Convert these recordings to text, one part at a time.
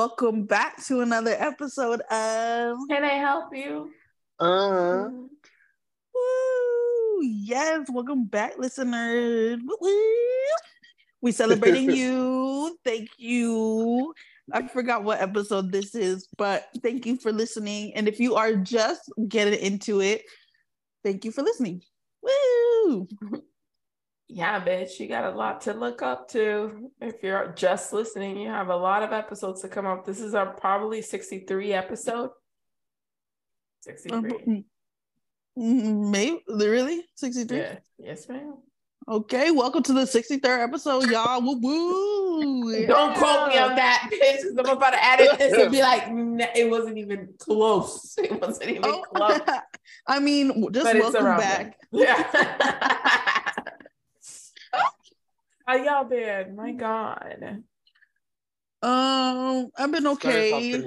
welcome back to another episode of Can I help you? Uh, Woo! Yes, welcome back, listeners. Woo, woo. We celebrating you. Thank you. I forgot what episode this is, but thank you for listening. And if you are just getting into it, thank you for listening. Woo! Yeah, bitch, you got a lot to look up to. If you're just listening, you have a lot of episodes to come up. This is our probably 63 episode. 63. Mm, Maybe really 63. Yeah. Yes, ma'am. Okay, welcome to the 63rd episode, y'all. Woo woo. Don't quote me on that, bitch, because I'm about to edit this and be like, it wasn't even close. It wasn't even Oh, close. I mean, just but welcome back. Yeah. How y'all been? My God. Um, I've been okay.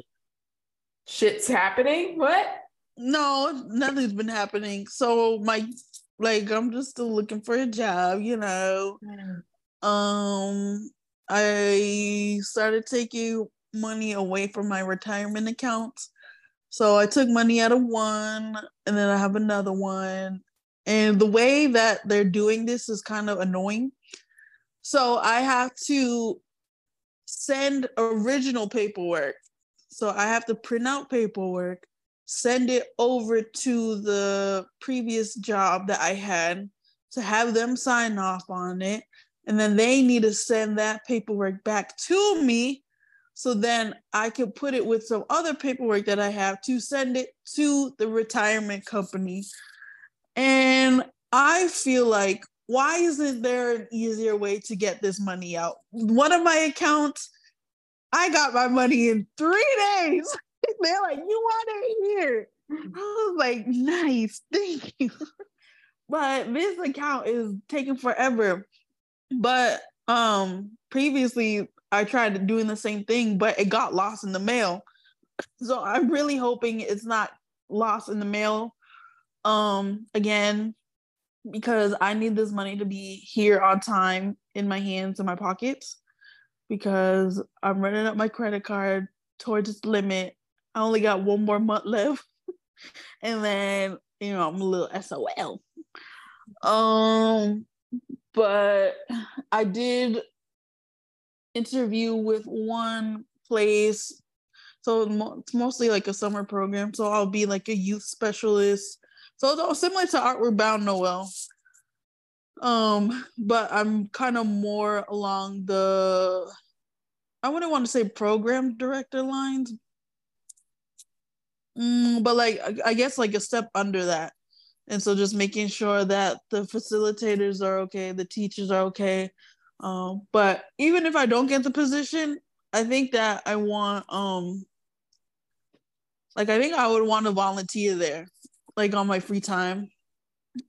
Shit's happening? What? No, nothing's been happening. So my like I'm just still looking for a job, you know. Um I started taking money away from my retirement accounts. So I took money out of one and then I have another one. And the way that they're doing this is kind of annoying. So I have to send original paperwork. So I have to print out paperwork, send it over to the previous job that I had to have them sign off on it. And then they need to send that paperwork back to me. So then I can put it with some other paperwork that I have to send it to the retirement company. And I feel like, why isn't there an easier way to get this money out? One of my accounts, I got my money in three days. They're like, you want it here. I was like, nice, thank you. But this account is taking forever. But um previously I tried doing the same thing, but it got lost in the mail. So I'm really hoping it's not lost in the mail um again because I need this money to be here on time in my hands and my pockets because I'm running up my credit card towards its limit. I only got one more month left. and then, you know, I'm a little SOL. Um, but I did interview with one place. So it's mostly like a summer program. So I'll be like a youth specialist. So similar to Artward Bound Noel. Um, but I'm kind of more along the I wouldn't want to say program director lines, Mm, but like I guess like a step under that. And so just making sure that the facilitators are okay, the teachers are okay. Um, but even if I don't get the position, I think that I want um like I think I would want to volunteer there, like on my free time.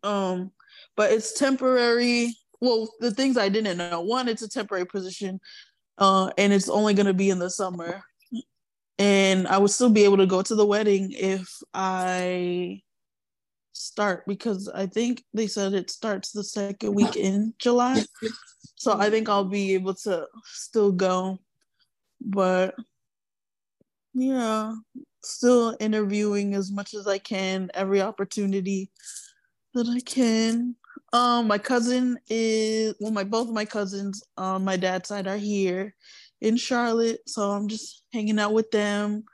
Um, but it's temporary. Well, the things I didn't know. One, it's a temporary position, uh, and it's only gonna be in the summer. And I would still be able to go to the wedding if I start because I think they said it starts the second week in July. So I think I'll be able to still go. But yeah, still interviewing as much as I can, every opportunity that I can. Um, my cousin is well, my both of my cousins on my dad's side are here in Charlotte, so I'm just hanging out with them.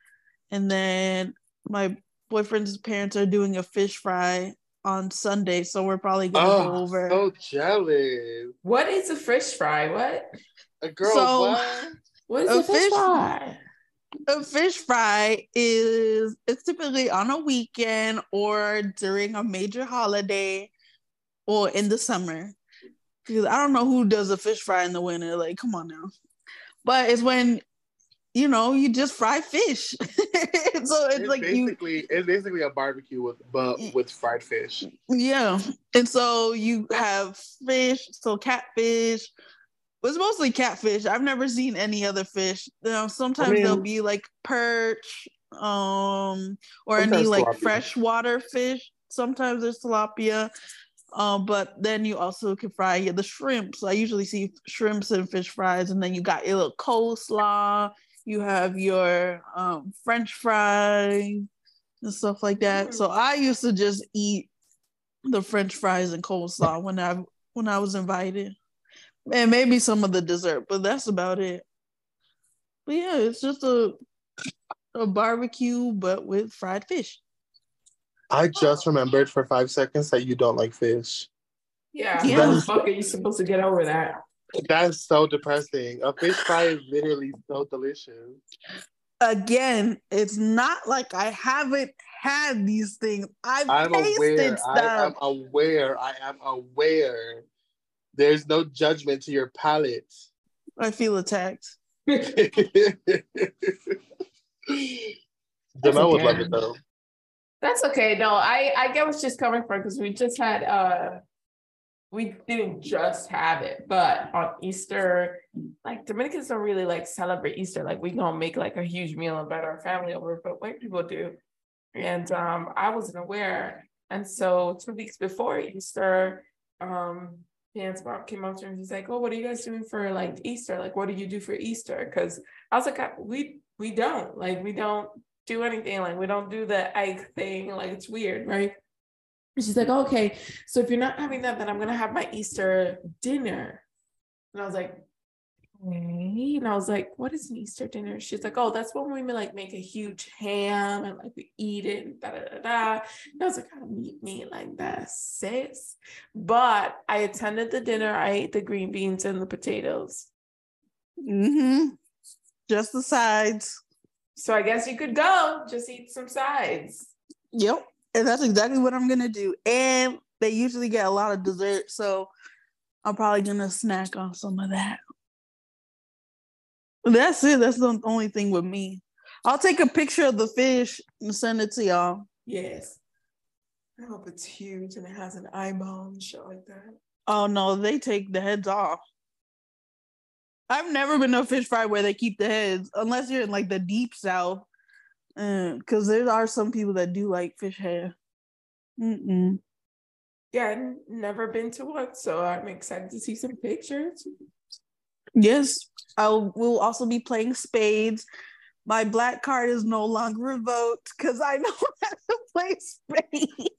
And then my boyfriend's parents are doing a fish fry on Sunday, so we're probably gonna go Oh, over. so jealous. What is a fish fry? What? A girl, So- what? What is A a fish, fish- fry? A fish fry is it's typically on a weekend or during a major holiday or in the summer. Because I don't know who does a fish fry in the winter. Like, come on now. But it's when you know you just fry fish. so it's, It's like you it's basically a barbecue with but with fried fish. yeah. And so you have fish, so catfish. It's mostly catfish. I've never seen any other fish. You know, sometimes mean- there'll be like perch, um, or any Sometimes like tilapia. freshwater fish. Sometimes there's tilapia. Um, but then you also can fry the shrimps. I usually see shrimps and fish fries, and then you got your little coleslaw You have your um, French fries and stuff like that. Mm. So I used to just eat the French fries and coleslaw when I when I was invited, and maybe some of the dessert, but that's about it. But yeah, it's just a a barbecue, but with fried fish. I just remembered for five seconds that you don't like fish. Yeah, yeah. how the fuck are you supposed to get over that? That's so depressing. A fish fry is literally so delicious. Again, it's not like I haven't had these things. I've I'm tasted aware. stuff. I am aware. I am aware. There's no judgment to your palate. I feel attacked. Jamal would love it though. That's okay. No, I I get where she's coming from because we just had uh we didn't just have it, but on Easter, like Dominicans don't really like celebrate Easter. Like we gonna make like a huge meal and invite our family over, but white people do. And um, I wasn't aware. And so two weeks before Easter, um, Dan's mom came up to and he's like, "Oh, what are you guys doing for like Easter? Like, what do you do for Easter?" Because I was like, "We we don't like we don't do anything like we don't do the egg thing like it's weird, right?" And she's like, oh, "Okay, so if you're not having that, then I'm gonna have my Easter dinner." And I was like, okay. And I was like, what is an Easter dinner? She's like, oh, that's when we like make a huge ham and like we eat it and da da da da. And I was like, I don't eat meat like that, sis. But I attended the dinner. I ate the green beans and the potatoes. Mm-hmm. Just the sides. So I guess you could go, just eat some sides. Yep. And that's exactly what I'm gonna do. And they usually get a lot of dessert, so I'm probably gonna snack on some of that. That's it. That's the only thing with me. I'll take a picture of the fish and send it to y'all. Yes. I hope it's huge and it has an eyeball and shit like that. Oh no, they take the heads off. I've never been to a fish fry where they keep the heads, unless you're in like the deep south. Because uh, there are some people that do like fish head. Mm-mm. Yeah, I've never been to one, so I'm excited to see some pictures. Yes, I will also be playing spades. My black card is no longer revoked because I know how to play spades.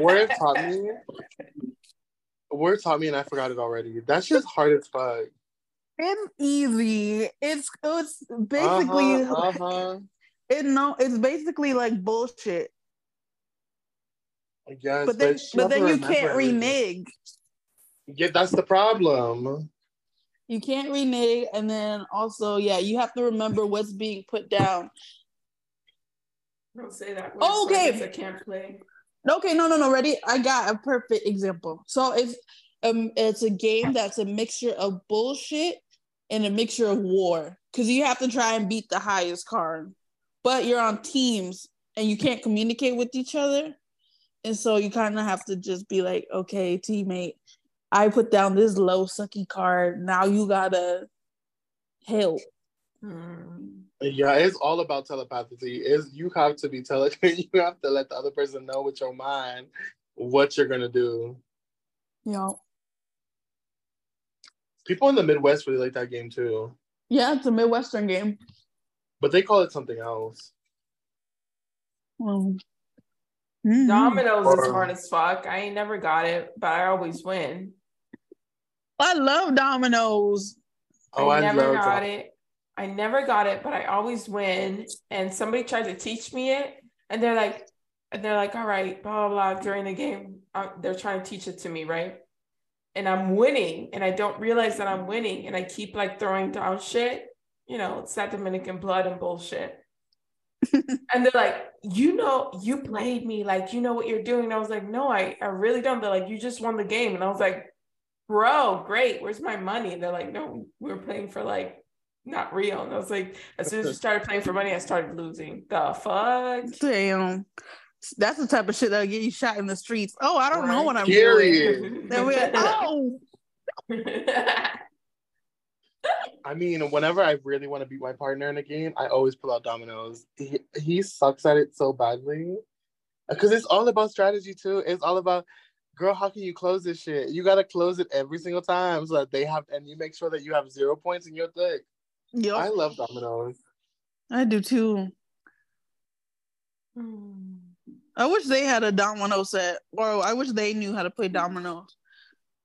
Word taught me. Word taught me, and I forgot it already. That's just hard as fuck. It's easy. It's it's basically uh-huh, uh-huh. it no. It's basically like bullshit. I guess, but then, but, but then you can't renege. Yeah, that's the problem. You can't renege, and then also, yeah, you have to remember what's being put down. Don't say that. okay, I can't play. Okay, no, no, no. Ready? I got a perfect example. So it's um, it's a game that's a mixture of bullshit and a mixture of war because you have to try and beat the highest card, but you're on teams and you can't communicate with each other, and so you kind of have to just be like, okay, teammate, I put down this low sucky card. Now you gotta help. Mm. Yeah, it's all about telepathy. Is you have to be tele you have to let the other person know with your mind what you're gonna do. Yeah. People in the Midwest really like that game too. Yeah, it's a Midwestern game. But they call it something else. Well, mm-hmm. Dominoes or, is hard as fuck. I ain't never got it, but I always win. I love dominoes. Oh, I, I never got it. I never got it, but I always win. And somebody tried to teach me it, and they're like, and they're like, all right, blah blah blah. During the game, uh, they're trying to teach it to me, right? And I'm winning, and I don't realize that I'm winning, and I keep like throwing down shit. You know, it's that Dominican blood and bullshit. and they're like, you know, you played me, like you know what you're doing. And I was like, no, I, I really don't. They're like, you just won the game, and I was like, bro, great. Where's my money? And they're like, no, we are playing for like not real. And I was like, as soon as we started playing for money, I started losing. The fuck? Damn. That's the type of shit that'll get you shot in the streets. Oh, I don't right. know what I'm Period. doing. Then we're like, oh. I mean, whenever I really want to beat my partner in a game, I always pull out dominoes. He, he sucks at it so badly because it's all about strategy too. It's all about girl, how can you close this shit? You gotta close it every single time so that they have, and you make sure that you have zero points in your deck. Yep. I love dominoes. I do too. Hmm. I wish they had a domino set, or I wish they knew how to play dominoes.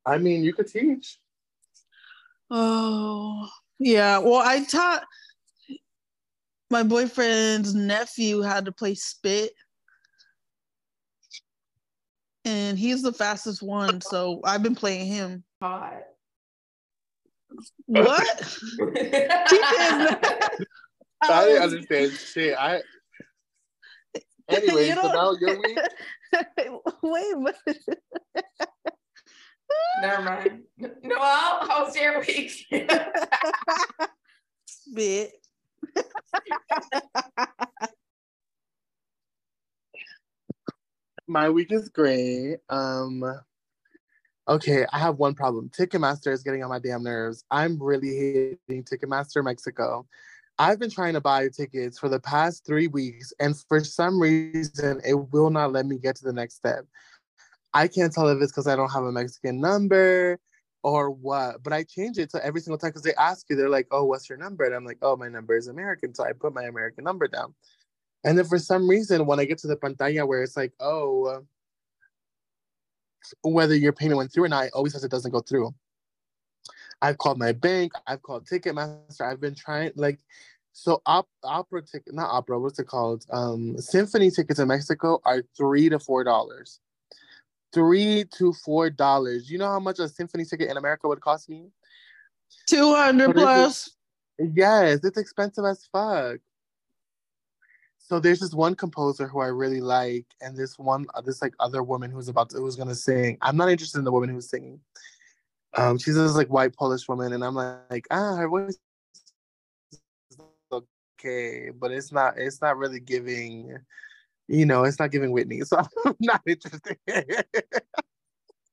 I mean, you could teach. Oh, yeah. Well, I taught my boyfriend's nephew how to play spit. And he's the fastest one, so I've been playing him. Hot. What? She did I I didn't oh, understand shit. I anyway, You so don't- now your week. Wait, but Never mind. Noel, how's your week? spit. My week is great. Um okay, I have one problem. Ticketmaster is getting on my damn nerves. I'm really hating Ticketmaster Mexico. I've been trying to buy tickets for the past three weeks, and for some reason, it will not let me get to the next step. I can't tell if it's because I don't have a Mexican number or what, but I change it to every single time because they ask you, they're like, oh, what's your number? And I'm like, oh, my number is American. So I put my American number down. And then for some reason, when I get to the pantalla where it's like, oh, whether your payment went through or not, it always says it doesn't go through. I've called my bank, I've called Ticketmaster, I've been trying like so op- opera ticket not opera, what's it called? Um symphony tickets in Mexico are three to four dollars. Three to four dollars. You know how much a symphony ticket in America would cost me? 200 But is it- plus. Yes, it's expensive as fuck. So there's this one composer who I really like, and this one, uh, this like other woman who's about to, who's gonna sing. I'm not interested in the woman who's singing. Um, she's this like white Polish woman, and I'm like, ah, her voice is okay, but it's not, it's not really giving, you know, it's not giving Whitney, so I'm not interested.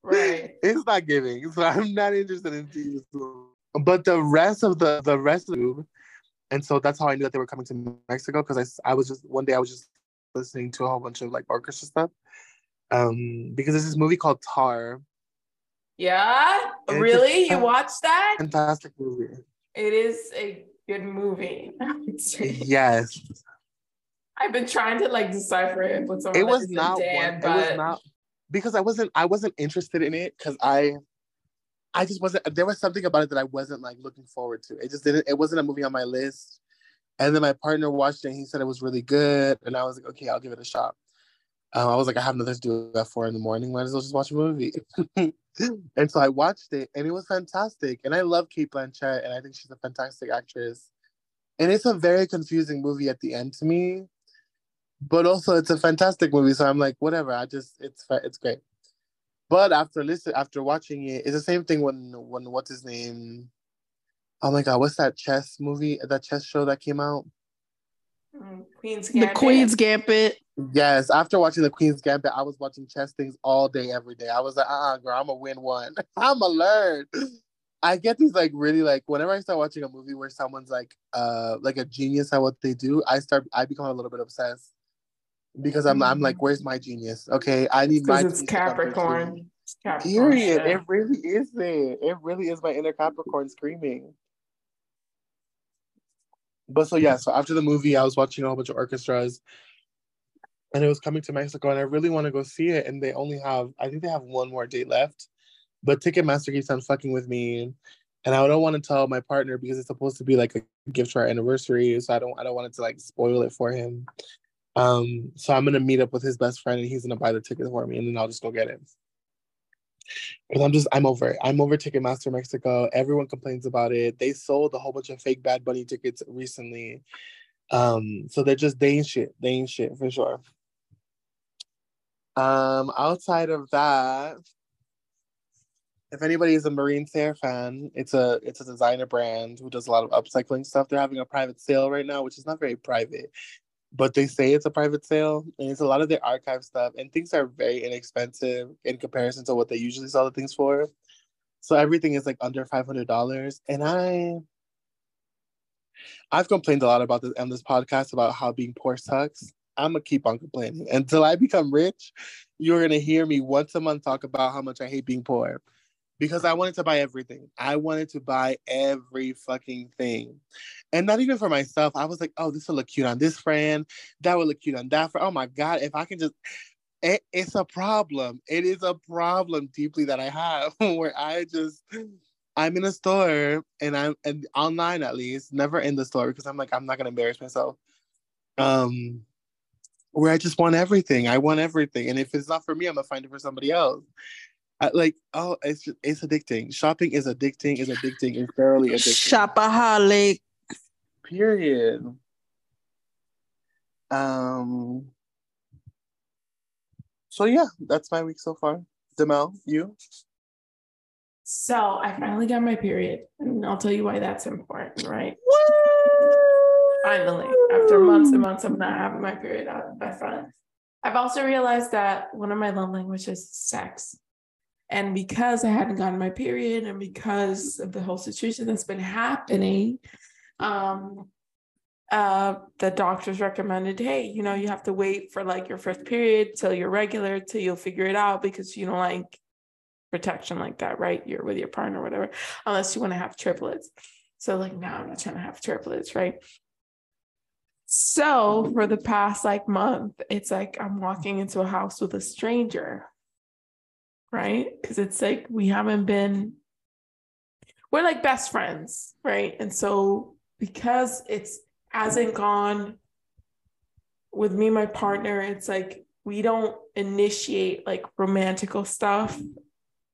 right. it's not giving, so I'm not interested in movie. But the rest of the the rest of the and so that's how I knew that they were coming to Mexico because I, I was just one day I was just listening to a whole bunch of like orchestra stuff, um, because there's this movie called Tar, Yeah? Really? You watched that? fantastic movie. It is a good movie. I would say. Yes, I've been trying to like decipher it someone it was isn't Dan, one. It was not because I wasn't I wasn't interested in it because I. I just wasn't. There was something about it that I wasn't like looking forward to. It just didn't. It wasn't a movie on my list. And then my partner watched it. and He said it was really good, and I was like, okay, I'll give it a shot. Um, I was like, I have nothing to do at four in the morning. Might as well just watch a movie. and so I watched it, and it was fantastic. And I love Cate Blanchett, and I think she's a fantastic actress. And it's a very confusing movie at the end to me, but also it's a fantastic movie. So I'm like, whatever. I just it's it's great. But after listen after watching it, it's the same thing when when what's his name? Oh my god, what's that chess movie? That chess show that came out? Mm, Queen's The Queen's Gambit. Yes, after watching the Queen's Gambit, I was watching chess things all day, every day. I was like, uh uh girl, I'm gonna win one. I'm gonna learn. I get these like really like whenever I start watching a movie where someone's like uh like a genius at what they do, I start I become a little bit obsessed. Because I'm I'm mm-hmm. like, where's my genius? Okay, I need my Because it's genius to come through too. Capricorn. Capricorn Period. shit. It really is it. It really is my inner Capricorn screaming. But so yeah, so after the movie, I was watching a whole bunch of orchestras, and it was coming to Mexico, and I really want to go see it. And they only have, I think they have one more date left, but Ticketmaster keeps on fucking with me, and I don't want to tell my partner because it's supposed to be like a gift for our anniversary, so I don't, I don't want it to like spoil it for him. Um, so I'm gonna meet up with his best friend, and he's gonna buy the ticket for me, and then I'll just go get it. Because I'm just, I'm over it. I'm over Ticketmaster Mexico. Everyone complains about it. They sold a whole bunch of fake Bad Bunny tickets recently. Um, so they're just, they ain't shit. They ain't shit for sure. Um, outside of that, if anybody is a Marine Serre fan, it's a it's a designer brand who does a lot of upcycling stuff. They're having a private sale right now, which is not very private, but they say it's a private sale, and it's a lot of their archive stuff, and things are very inexpensive in comparison to what they usually sell the things for. So everything is like under five hundred dollars, and I, I've complained a lot about this on this podcast about how being poor sucks. I'm gonna keep on complaining until I become rich. You're gonna hear me once a month talk about how much I hate being poor because I wanted to buy everything. I wanted to buy every fucking thing. And not even for myself. I was like, oh, this will look cute on this friend. That will look cute on that friend. Oh my God, if I can just, it, it's a problem. It is a problem deeply that I have where I just, I'm in a store and I'm and online at least, never in the store because I'm like, I'm not gonna embarrass myself. Um, where I just want everything. I want everything. And if it's not for me, I'm gonna find it for somebody else. I, like, oh, it's just, it's addicting. Shopping is addicting, is addicting, is thoroughly addicting. Shopaholic. Period. Um so yeah, that's my week so far. Demel, you? So I finally got my period, and I'll tell you why that's important, right? Finally, after months and months of not having my period, I, I finally. I've also realized that one of my love languages is sex. And because I hadn't gotten my period and because of the whole situation that's been happening, um, uh, the doctors recommended, hey, you know, you have to wait for like your first period till you're regular, till you'll figure it out because you don't like protection like that, right? You're with your partner or whatever, unless you want to have triplets. So like now I'm not trying to have triplets, right? So for the past like month, it's like I'm walking into a house with a stranger, right? Because it's like we haven't been, we're like best friends, right? And so because it's hasn't gone with me, my partner, it's like we don't initiate like romantical stuff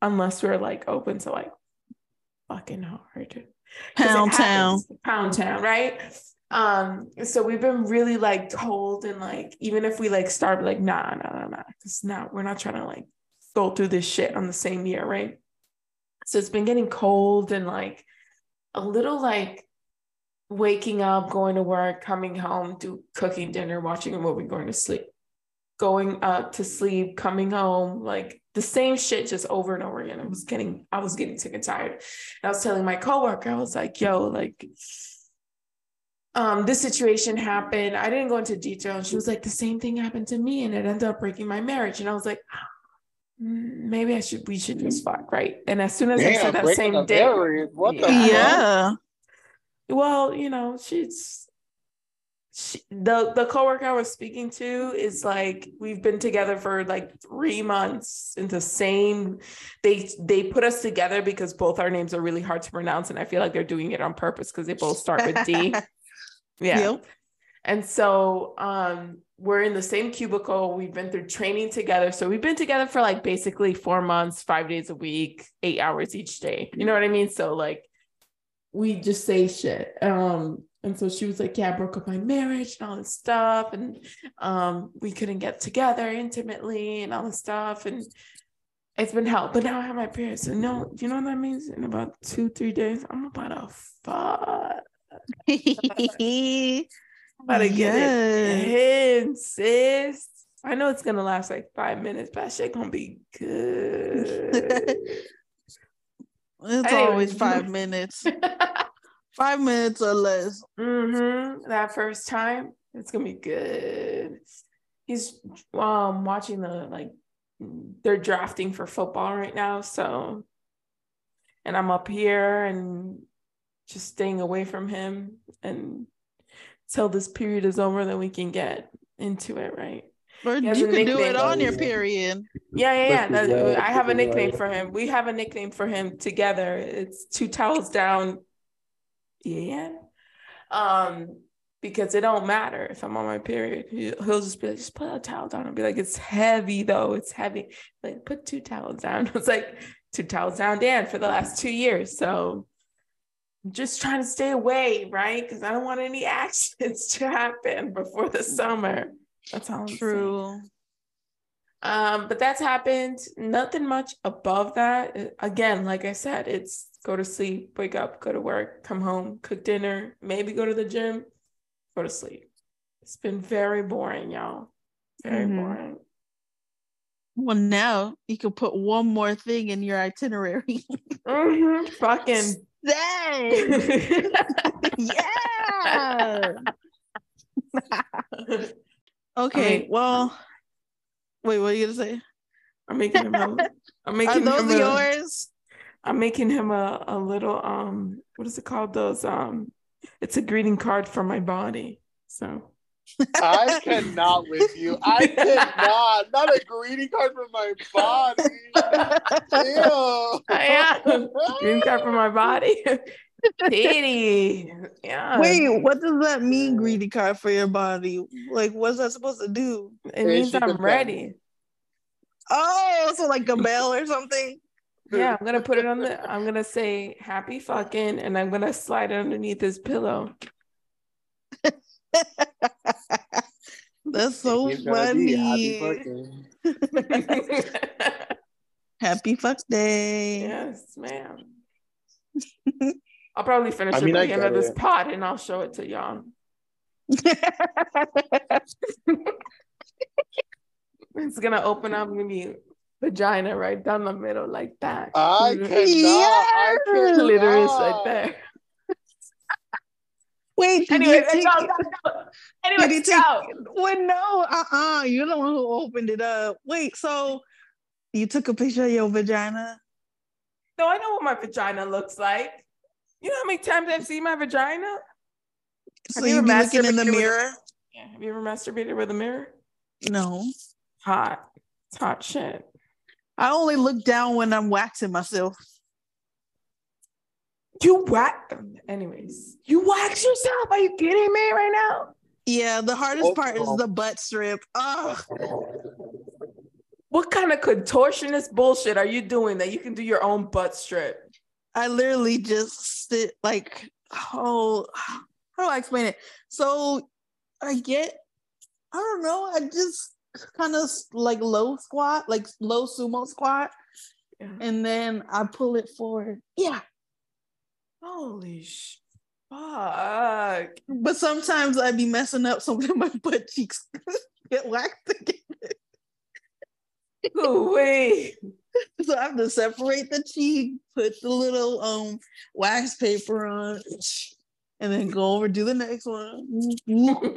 unless we're like open to like fucking hard. Pound town. Pound town, right? Um, so we've been really like told and like even if we like start like nah, nah, nah, nah, because now we're not trying to like go through this shit on the same year, right? So it's been getting cold and like a little like waking up, going to work, coming home, do cooking dinner, watching a movie, going to sleep, going up to sleep, coming home, like the same shit just over and over again. I was getting, I was getting sick and tired. And I was telling my coworker, I was like, yo, like, um, this situation happened. I didn't go into detail. And she was like, the same thing happened to me. And it ended up breaking my marriage. And I was like, Mm, maybe I should, we should just fuck, right? And as soon as Damn, I said that same day, what the yeah. Well, you know, she's she, the the coworker I was speaking to is like we've been together for like three months in the same. They they put us together because both our names are really hard to pronounce, and I feel like they're doing it on purpose because they both start with D. yeah, yep. And so um, we're in the same cubicle. We've been through training together, so we've been together for like basically four months, five days a week, eight hours each day. You know what I mean? So like we just say shit. Um, and so she was like, Yeah, I broke up my marriage and all this stuff. And um, we couldn't get together intimately and all this stuff. And it's been hell. But now I have my period. So no, you know what that means? In about two, three days, I'm about to fuck. I'm about to get it in, sis. I know it's gonna last like five minutes, but that shit gonna be good. It's always five minutes. five minutes or less. Mm-hmm. That first time, it's gonna be good. He's um watching the like they're drafting for football right now, so and I'm up here and just staying away from him and till this period is over, then we can get into it, right? Or you can do it on your period. Yeah, yeah, yeah. That, I have a nickname for him. We have a nickname for him together. It's two towels down. Yeah. Um, because it don't matter if I'm on my period. He'll just be like, just put a towel down and be like, it's heavy though. It's heavy. Like, put two towels down. It's like two towels down, Dan, for the last two years. So I'm just trying to stay away, right? Because I don't want any accidents to happen before the summer. That's all true. Um, but that's happened. Nothing much above that. Again, like I said, it's go to sleep, wake up, go to work, come home, cook dinner, maybe go to the gym, go to sleep. It's been very boring, y'all. Very mm-hmm. boring. Well, now you can put one more thing in your itinerary. mm-hmm. Fucking. Dang. yeah. Okay, well, wait, what are you gonna say? I'm making him. A, I'm making Are those him yours? I'm making him a, a little um. What is it called? Those um. It's a greeting card for my body. So I cannot with you. I cannot. Not a greeting card for my body. Ew. yeah, greeting card for my body. Titty. Yeah. Wait, what does that mean? Greeting card for your body? Like, what's that supposed to do? It means I'm confirmed. ready. Oh, so like a bell or something? Yeah, I'm gonna put it on the. I'm gonna say happy fucking, and I'm gonna slide it underneath his pillow. That's so He's gonna be funny. happy. Happy fuck day. yes, ma'am. I'll probably finish I it mean, by I the end get of this it. pod, and I'll show it to y'all. It's gonna open up maybe vagina right down the middle like that. I cannot. I Yes. cannot. Clitoris right there. Wait, Anyway, take let's go. Did Anyway, you take go. Wait, no, uh-uh. You're the one who opened it up. Wait, so you took a picture of your vagina? No, I know what my vagina looks like. You know how many times I've seen my vagina? So Have you you ever be looking in the mirror? Yeah. Have you ever masturbated with a mirror? No. Hot. It's hot shit. I only look down when I'm waxing myself. You wax. Anyways, you wax yourself? Are you kidding me right now? Yeah, the hardest part is the butt strip. Ugh. What kind of contortionist bullshit are you doing that you can do your own butt strip? I literally just sit like, oh, how do I explain it? So I get, I don't know, I just kind of like low squat, like low sumo squat, Yeah. and then I pull it forward. Yeah. Holy sh! Fuck. But sometimes I'd be messing up so that my butt cheeks get waxed again. Wait. So I have to separate the cheek, put the little um wax paper on, and then go over do the next one.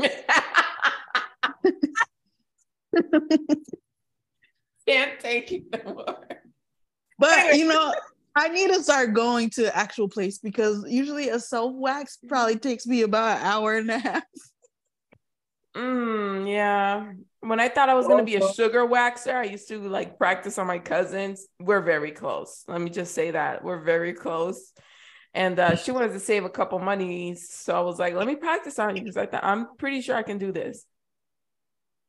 Can't take it no more. But you know, I need to start going to actual place because usually a self wax probably takes me about an hour and a half. Mm, yeah. When I thought I was gonna be a sugar waxer, I used to like practice on my cousins. We're very close. Let me just say that we're very close. And uh, she wanted to save a couple monies, so I was like, "Let me practice on you," because I thought I'm pretty sure I can do this.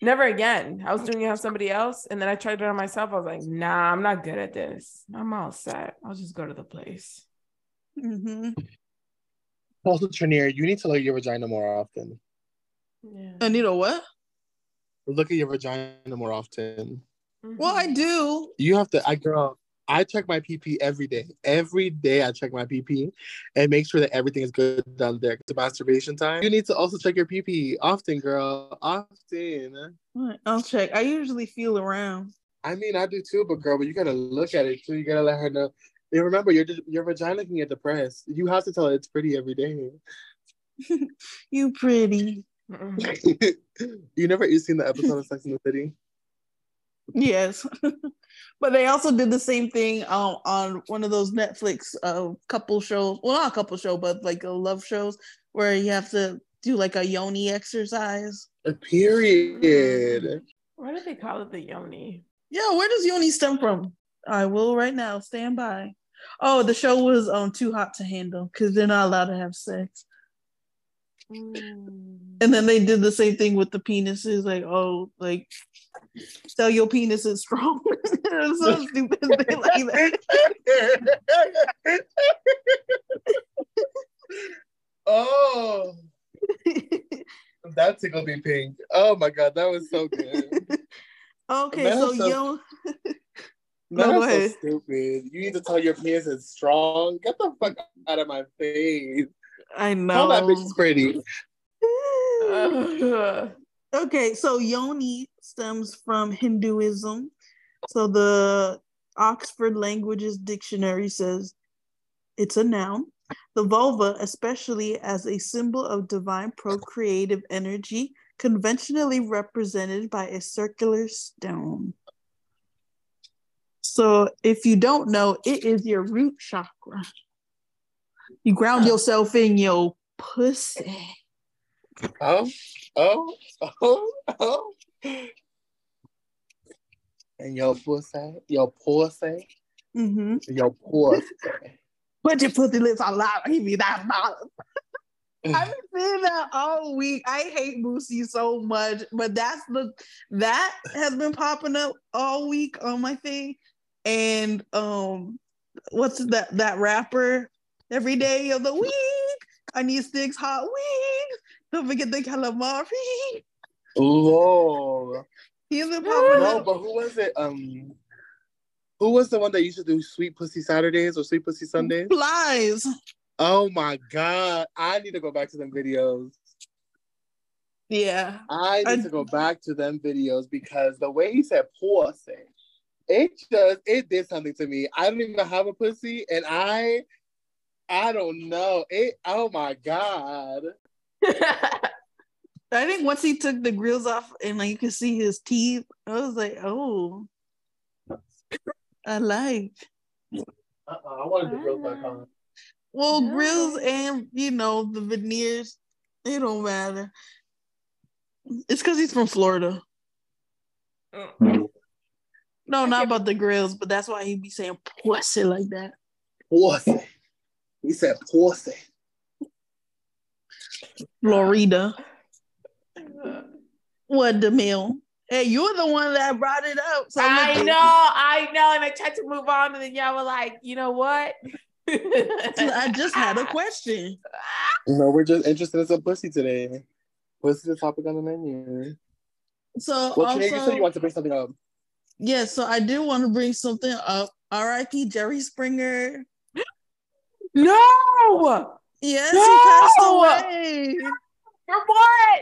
Never again. I was doing it on somebody else, and then I tried it on myself. I was like, "Nah, I'm not good at this. I'm all set. I'll just go to the place." Mm-hmm. Also, Trinier, you need to look at your vagina more often. Yeah. Anita, what? Look at your vagina more often. Well, I do. You have to, I girl, I check my PP every day. Every day I check my PP and make sure that everything is good down there. It's masturbation time. You need to also check your PP often, girl. Often. I'll check. I usually feel around. I mean, I do too, but girl, but you gotta look at it too. You gotta let her know. And remember, your your vagina can get depressed. You have to tell her it's pretty every day. You pretty. You never you seen the episode of Sex in the City? Yes. but they also did the same thing um, on one of those Netflix uh, couple shows. Well, not a couple show, but like a love shows where you have to do like a yoni exercise. A period. Why do they call it the yoni? Yeah, where does yoni stem from? I will right now. Stand by. Oh, the show was um too hot to handle because they're not allowed to have sex. Mm. And then they did the same thing with the penises, like, oh, like tell your penis is strong. So stupid thing like oh, that. that tickled me pink. Oh my god, that was so good. okay, so so- yo That's so stupid. You need to tell your penis is strong. Get the fuck out of my face. I know. Tell that bitch is pretty. Okay, so yoni stems from Hinduism. So the Oxford Languages Dictionary says it's a noun. The vulva, especially as a symbol of divine procreative energy, conventionally represented by a circular stone. So if you don't know, it is your root chakra. You ground yourself in your pussy. Oh, oh, oh, oh. And your pussy, your pussy, Mm-hmm. your pussy. Put your pussy lips on loud. Give me that dollar. I've been saying that all week. I hate Boosie so much, but that's the that has been popping up all week on my thing. And um, what's that that rapper? Every day of the week, I need six hot wings. Don't forget the calamari. Lord. He's been No, but who was it? Um, who was the one that used to do Sweet Pussy Saturdays or Sweet Pussy Sundays? Plies. Oh my god, I need to go back to them videos. Yeah. I need I- to go back to them videos because the way he said pussy, it just it did something to me. I don't even have a pussy, and I, I don't know it. Oh my god, I think once he took the grills off and like you could see his teeth, I was like, oh, I like. uh-uh, I wanted the girls back on. Ah. Well, No. grills and you know the veneers, it don't matter. It's because he's from Florida. No, not about the grills, but that's why he be saying pussy like that. Pussy. He said pussy. Florida. What the mill? Hey, you're the one that brought it up. So I look- know, I know, and I tried to move on, and then y'all were like, you know what? I just had a question. No, we're just interested in some pussy today. Pussy the topic on the menu. So Well, Trey, you said you want to bring something up. yeah, so I do want to bring something up. R.I.P. Jerry Springer. No, Yes, No! he passed away. for what?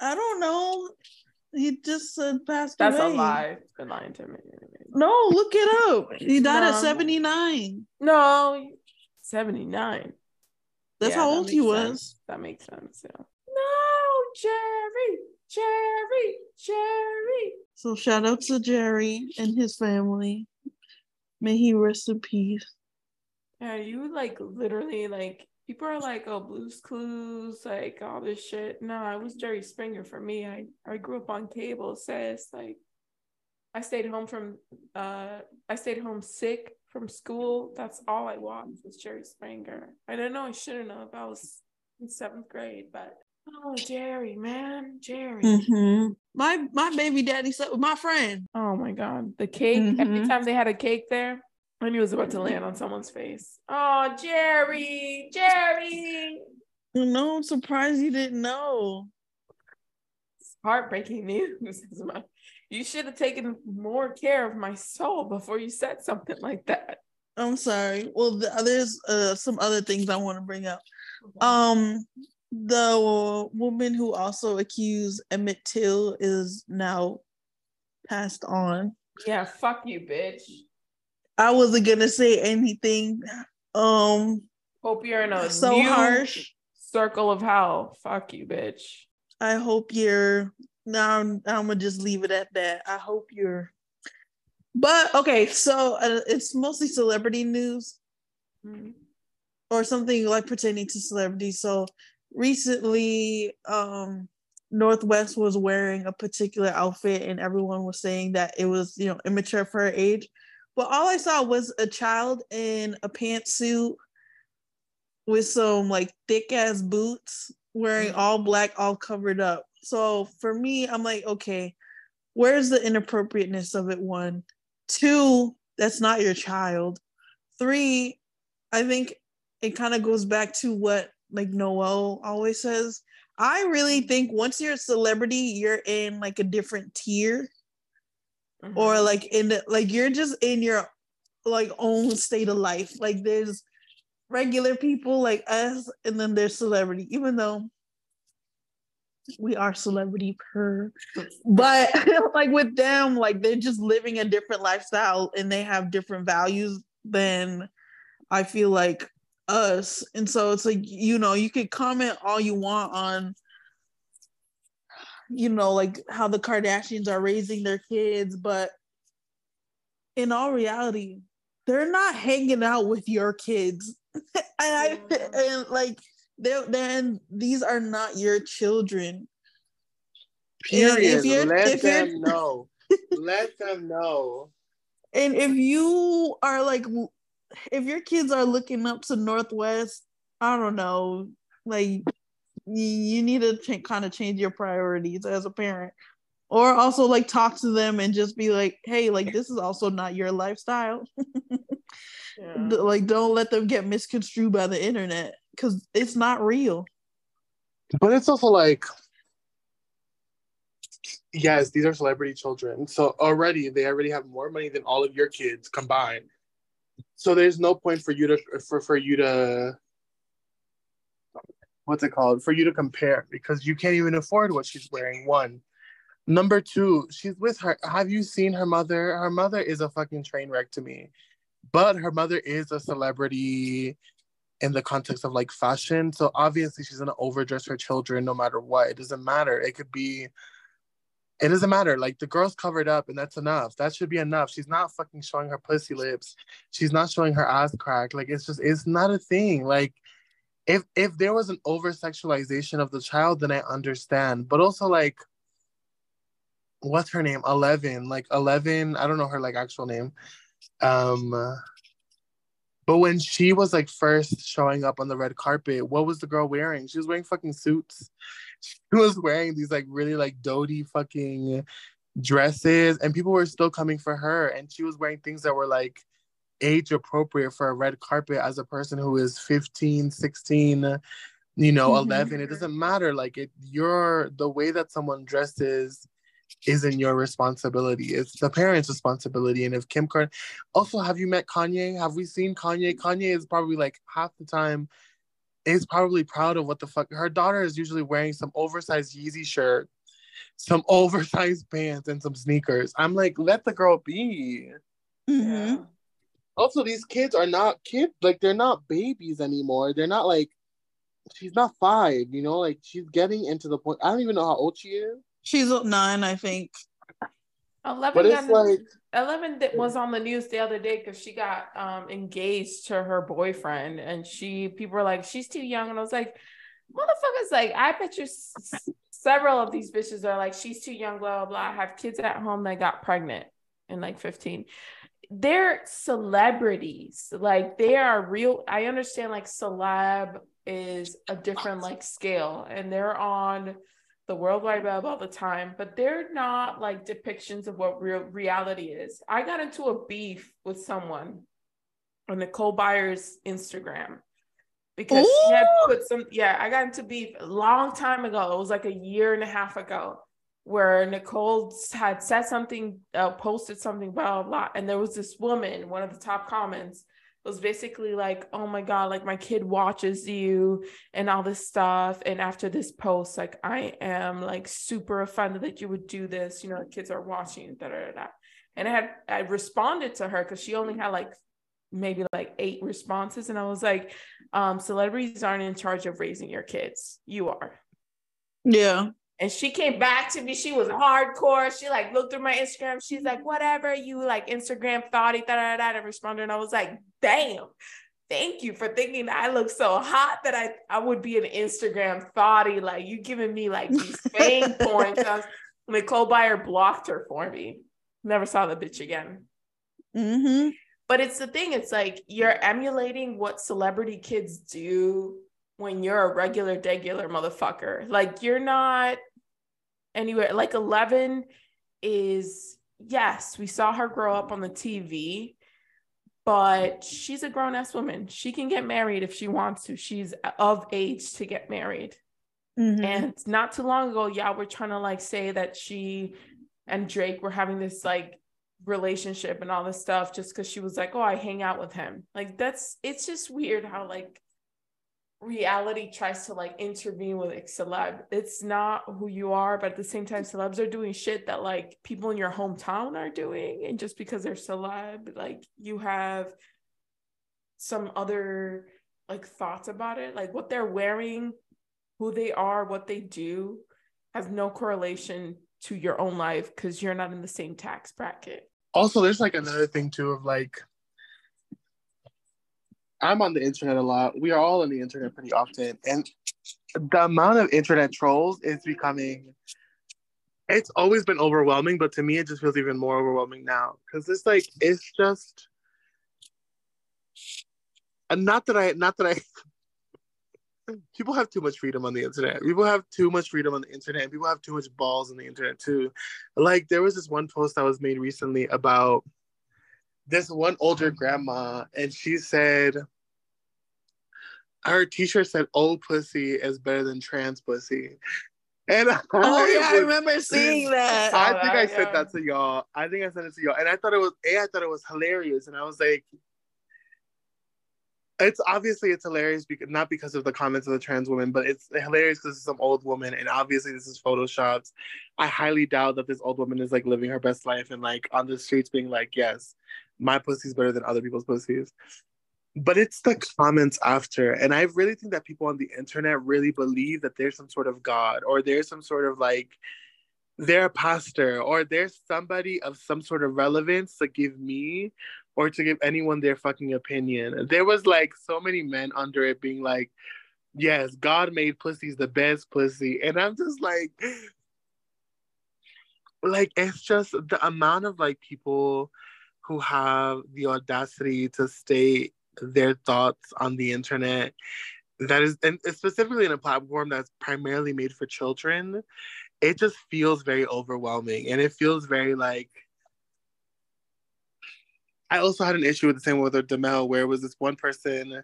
I don't know. He just said passed That's away. a lie. Been lying to me. No, look it up. He died at 79. No, seventy nine. That's how old he was. That makes sense. Yeah. No, Jerry, Jerry, Jerry. So shout out to Jerry and his family. May he rest in peace. Are you like literally like people are like, oh, Blues Clues, like all this shit. No, it was Jerry Springer for me. I I grew up on cable, sis. Like, I stayed home from uh, I stayed home sick from school. That's all I watched was Jerry Springer. I don't know. I shouldn't have. I was in seventh grade, but oh, Jerry, man, Jerry. Mhm. My my baby daddy slept with my friend. Oh my god, the cake! Every Mhm. time they had a cake there, I knew it was about to land on someone's face. Oh, Jerry, Jerry! No, I'm surprised you didn't know. It's heartbreaking news. You should have taken more care of my soul before you said something like that. I'm sorry. Well, the, there's uh, some other things I want to bring up. Um, the woman who also accused Emmett Till is now passed on. yeah, fuck you, bitch. I wasn't gonna say anything. Um, Hope you're in a so harsh. circle of hell. Fuck you, bitch. I hope you're. Now I'm, I'm gonna just leave it at that. I hope you're. But okay, so uh, it's mostly celebrity news. Mm. or something like pertaining to celebrities. So recently, um, North West was wearing a particular outfit, and everyone was saying that it was, you know, immature for her age. But all I saw was a child in a pantsuit with some like thick ass boots, wearing Mhm. all black, all covered up. So for me, I'm like, okay, where's the inappropriateness of it? One, two, that's not your child. Three, I think it kind of goes back to what like Noel always says. I really think once you're a celebrity, you're in like a different tier, or Mhm. like in the, like you're just in your like own state of life. Like there's regular people like us, and then there's celebrity. Even though we are celebrity per, but like with them, like they're just living a different lifestyle, and they have different values than I feel like us. And so it's like, you know, you could comment all you want on you know, like how the Kardashians are raising their kids, but in all reality, they're not hanging out with your kids. and I and like they're then these are not your children. Period. Let them know. Let them know. And if you are like, if your kids are looking up to North West, I don't know, like you need to ch- kind of change your priorities as a parent. Or also like talk to them and just be like hey like this is also not your lifestyle. Yeah. like don't let them get misconstrued by the internet because it's not real. But it's also like yes these are celebrity children so already they already have more money than all of your kids combined. So there's no point for you to for, for you to what's it called for you to compare because you can't even afford what she's wearing one number two she's with her have you seen her mother her mother is a fucking train wreck to me but her mother is a celebrity in the context of like fashion so obviously she's gonna overdress her children no matter what it doesn't matter it could be it doesn't matter. Like the girl's covered up and that's enough. That should be enough. She's not fucking showing her pussy lips. She's not showing her ass crack. Like it's just it's not a thing. Like if if there was an over sexualization of the child, then I understand. But also like what's her name? Eleven. Like Eleven, I don't know her like actual name. Um but when she was like first showing up on the red carpet, what was the girl wearing? She was wearing fucking suits. She was wearing these like really like doty fucking dresses, and people were still coming for her. And she was wearing things that were like age appropriate for a red carpet as a person who is 15, 16, you know, mm-hmm. 11. It doesn't matter. Like it, you're the way that someone dresses isn't your responsibility. It's the parents' responsibility. And if Kim Kardashian, also, have you met Kanye? Have we seen Kanye? Kanye is probably like half the time is probably proud of what the fuck her daughter is usually wearing some oversized Yeezy shirt, some oversized pants, and some sneakers. I'm like, let the girl be. Mm-hmm also these kids are not kids like they're not babies anymore. They're not like she's not five you know? Like she's getting into the point i don't even know how old she is. She's nine i think. 11 but it's like 11 that was on the news the other day because she got um engaged to her boyfriend and she people were like she's too young and i was like motherfuckers like i bet you s- several of these bitches are like she's too young blah blah blah. Have kids at home that got pregnant in like 15 they're celebrities. Like they are real. I understand like celeb is a different like scale and they're on the World Wide Web all the time, but they're not like depictions of what real reality is. I got into a beef with someone on Nicole Byer's Instagram because Ooh. she had put some, yeah, I got into beef a long time ago. It was like a year and a half ago where Nicole had said something, uh, posted something, blah, blah, blah. And there was this woman, one of the top comments was basically like, oh my God, like my kid watches you and all this stuff. And after this post, like I am like super offended that you would do this. You know, kids are watching, da da da. And I had I responded to her because she only had like maybe like eight responses. And I was like, um, celebrities aren't in charge of raising your kids. You are. Yeah. And she came back to me. She was hardcore. She like looked through my Instagram. She's like, whatever you like Instagram thoughty, da da da. And responded. And I was like, damn, thank you for thinking I look so hot that I I would be an Instagram thoughty. Like you giving me like these fame points. I was, Nicole Byer blocked her for me. Never saw the bitch again. Mm-hmm. But it's the thing. It's like you're emulating what celebrity kids do when you're a regular, regular motherfucker. Like you're not anywhere. Like 11 is, yes, we saw her grow up on the TV, but she's a grown ass woman. She can get married if she wants to. She's of age to get married. Mm-hmm. And not too long ago, y'all were trying to like say that she and Drake were having this like relationship and all this stuff just because she was like, oh, I hang out with him. Like that's it's just weird how like reality tries to like intervene with like celeb. It's not who you are, but at the same time, celebs are doing shit that like people in your hometown are doing. And just because they're celeb, like you have some other like thoughts about it, like what they're wearing, who they are, what they do has no correlation to your own life because you're not in the same tax bracket. Also, there's like another thing too of like I'm on the internet a lot. We are all on the internet pretty often. And the amount of internet trolls is becoming it's always been overwhelming, but to me it just feels even more overwhelming now. Cause it's like it's just and not that I not that I people have too much freedom on the internet. People have too much freedom on the internet. People have too much balls on the internet too. Like there was this one post that was made recently about this one older grandma, and she said her t-shirt said old pussy is better than trans pussy. And oh I yeah, was, I remember seeing that. I think oh I said that to y'all. I think I said it to y'all. And I thought it was A, I thought it was hilarious. And I was like, it's obviously it's hilarious because not because of the comments of the trans woman, but it's hilarious because it's some old woman, and obviously this is photoshopped. I highly doubt that this old woman is like living her best life and like on the streets being like, "Yes, my pussy's better than other people's pussies." But it's the comments after, and I really think that people on the internet really believe that there's some sort of god or there's some sort of like they're a pastor or there's somebody of some sort of relevance to give me or to give anyone their fucking opinion. There was like so many men under it being like, yes, God made pussies the best pussy. And I'm just like, like, it's just the amount of like people who have the audacity to state their thoughts on the internet that is and specifically in a platform that's primarily made for children it just feels very overwhelming and it feels very like I also had an issue with the same with Demel, where was this one person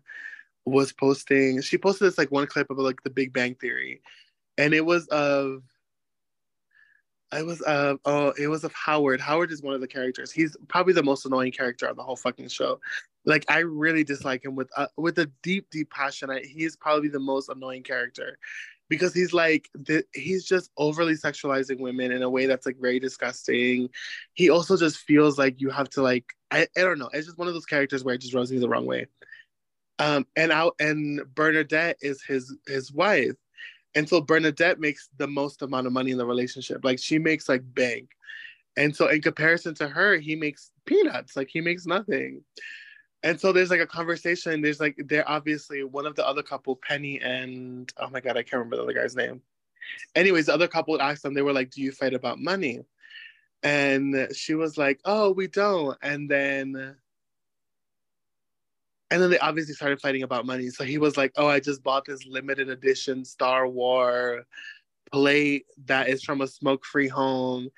was posting. She posted this like one clip of like the Big Bang Theory, and it was of. I was uh oh it was of Howard. Howard is one of the characters. He's probably the most annoying character on the whole fucking show. Like I really dislike him with uh, with a deep deep passion. I, he is probably the most annoying character because he's like the, he's just overly sexualizing women in a way that's like very disgusting. He also just feels like you have to like I, I don't know. It's just one of those characters where it just rubs me the wrong way. Um, and out and Bernadette is his his wife, and so Bernadette makes the most amount of money in the relationship. Like she makes like bank, and so in comparison to her, he makes peanuts. Like he makes nothing. And so there's like a conversation. There's like they're obviously one of the other couple, Penny and oh my god, I can't remember the other guy's name. Anyways, the other couple asked them, they were like, Do you fight about money? And she was like, Oh, we don't. And then and then they obviously started fighting about money. So he was like, Oh, I just bought this limited edition Star War plate that is from a smoke-free home.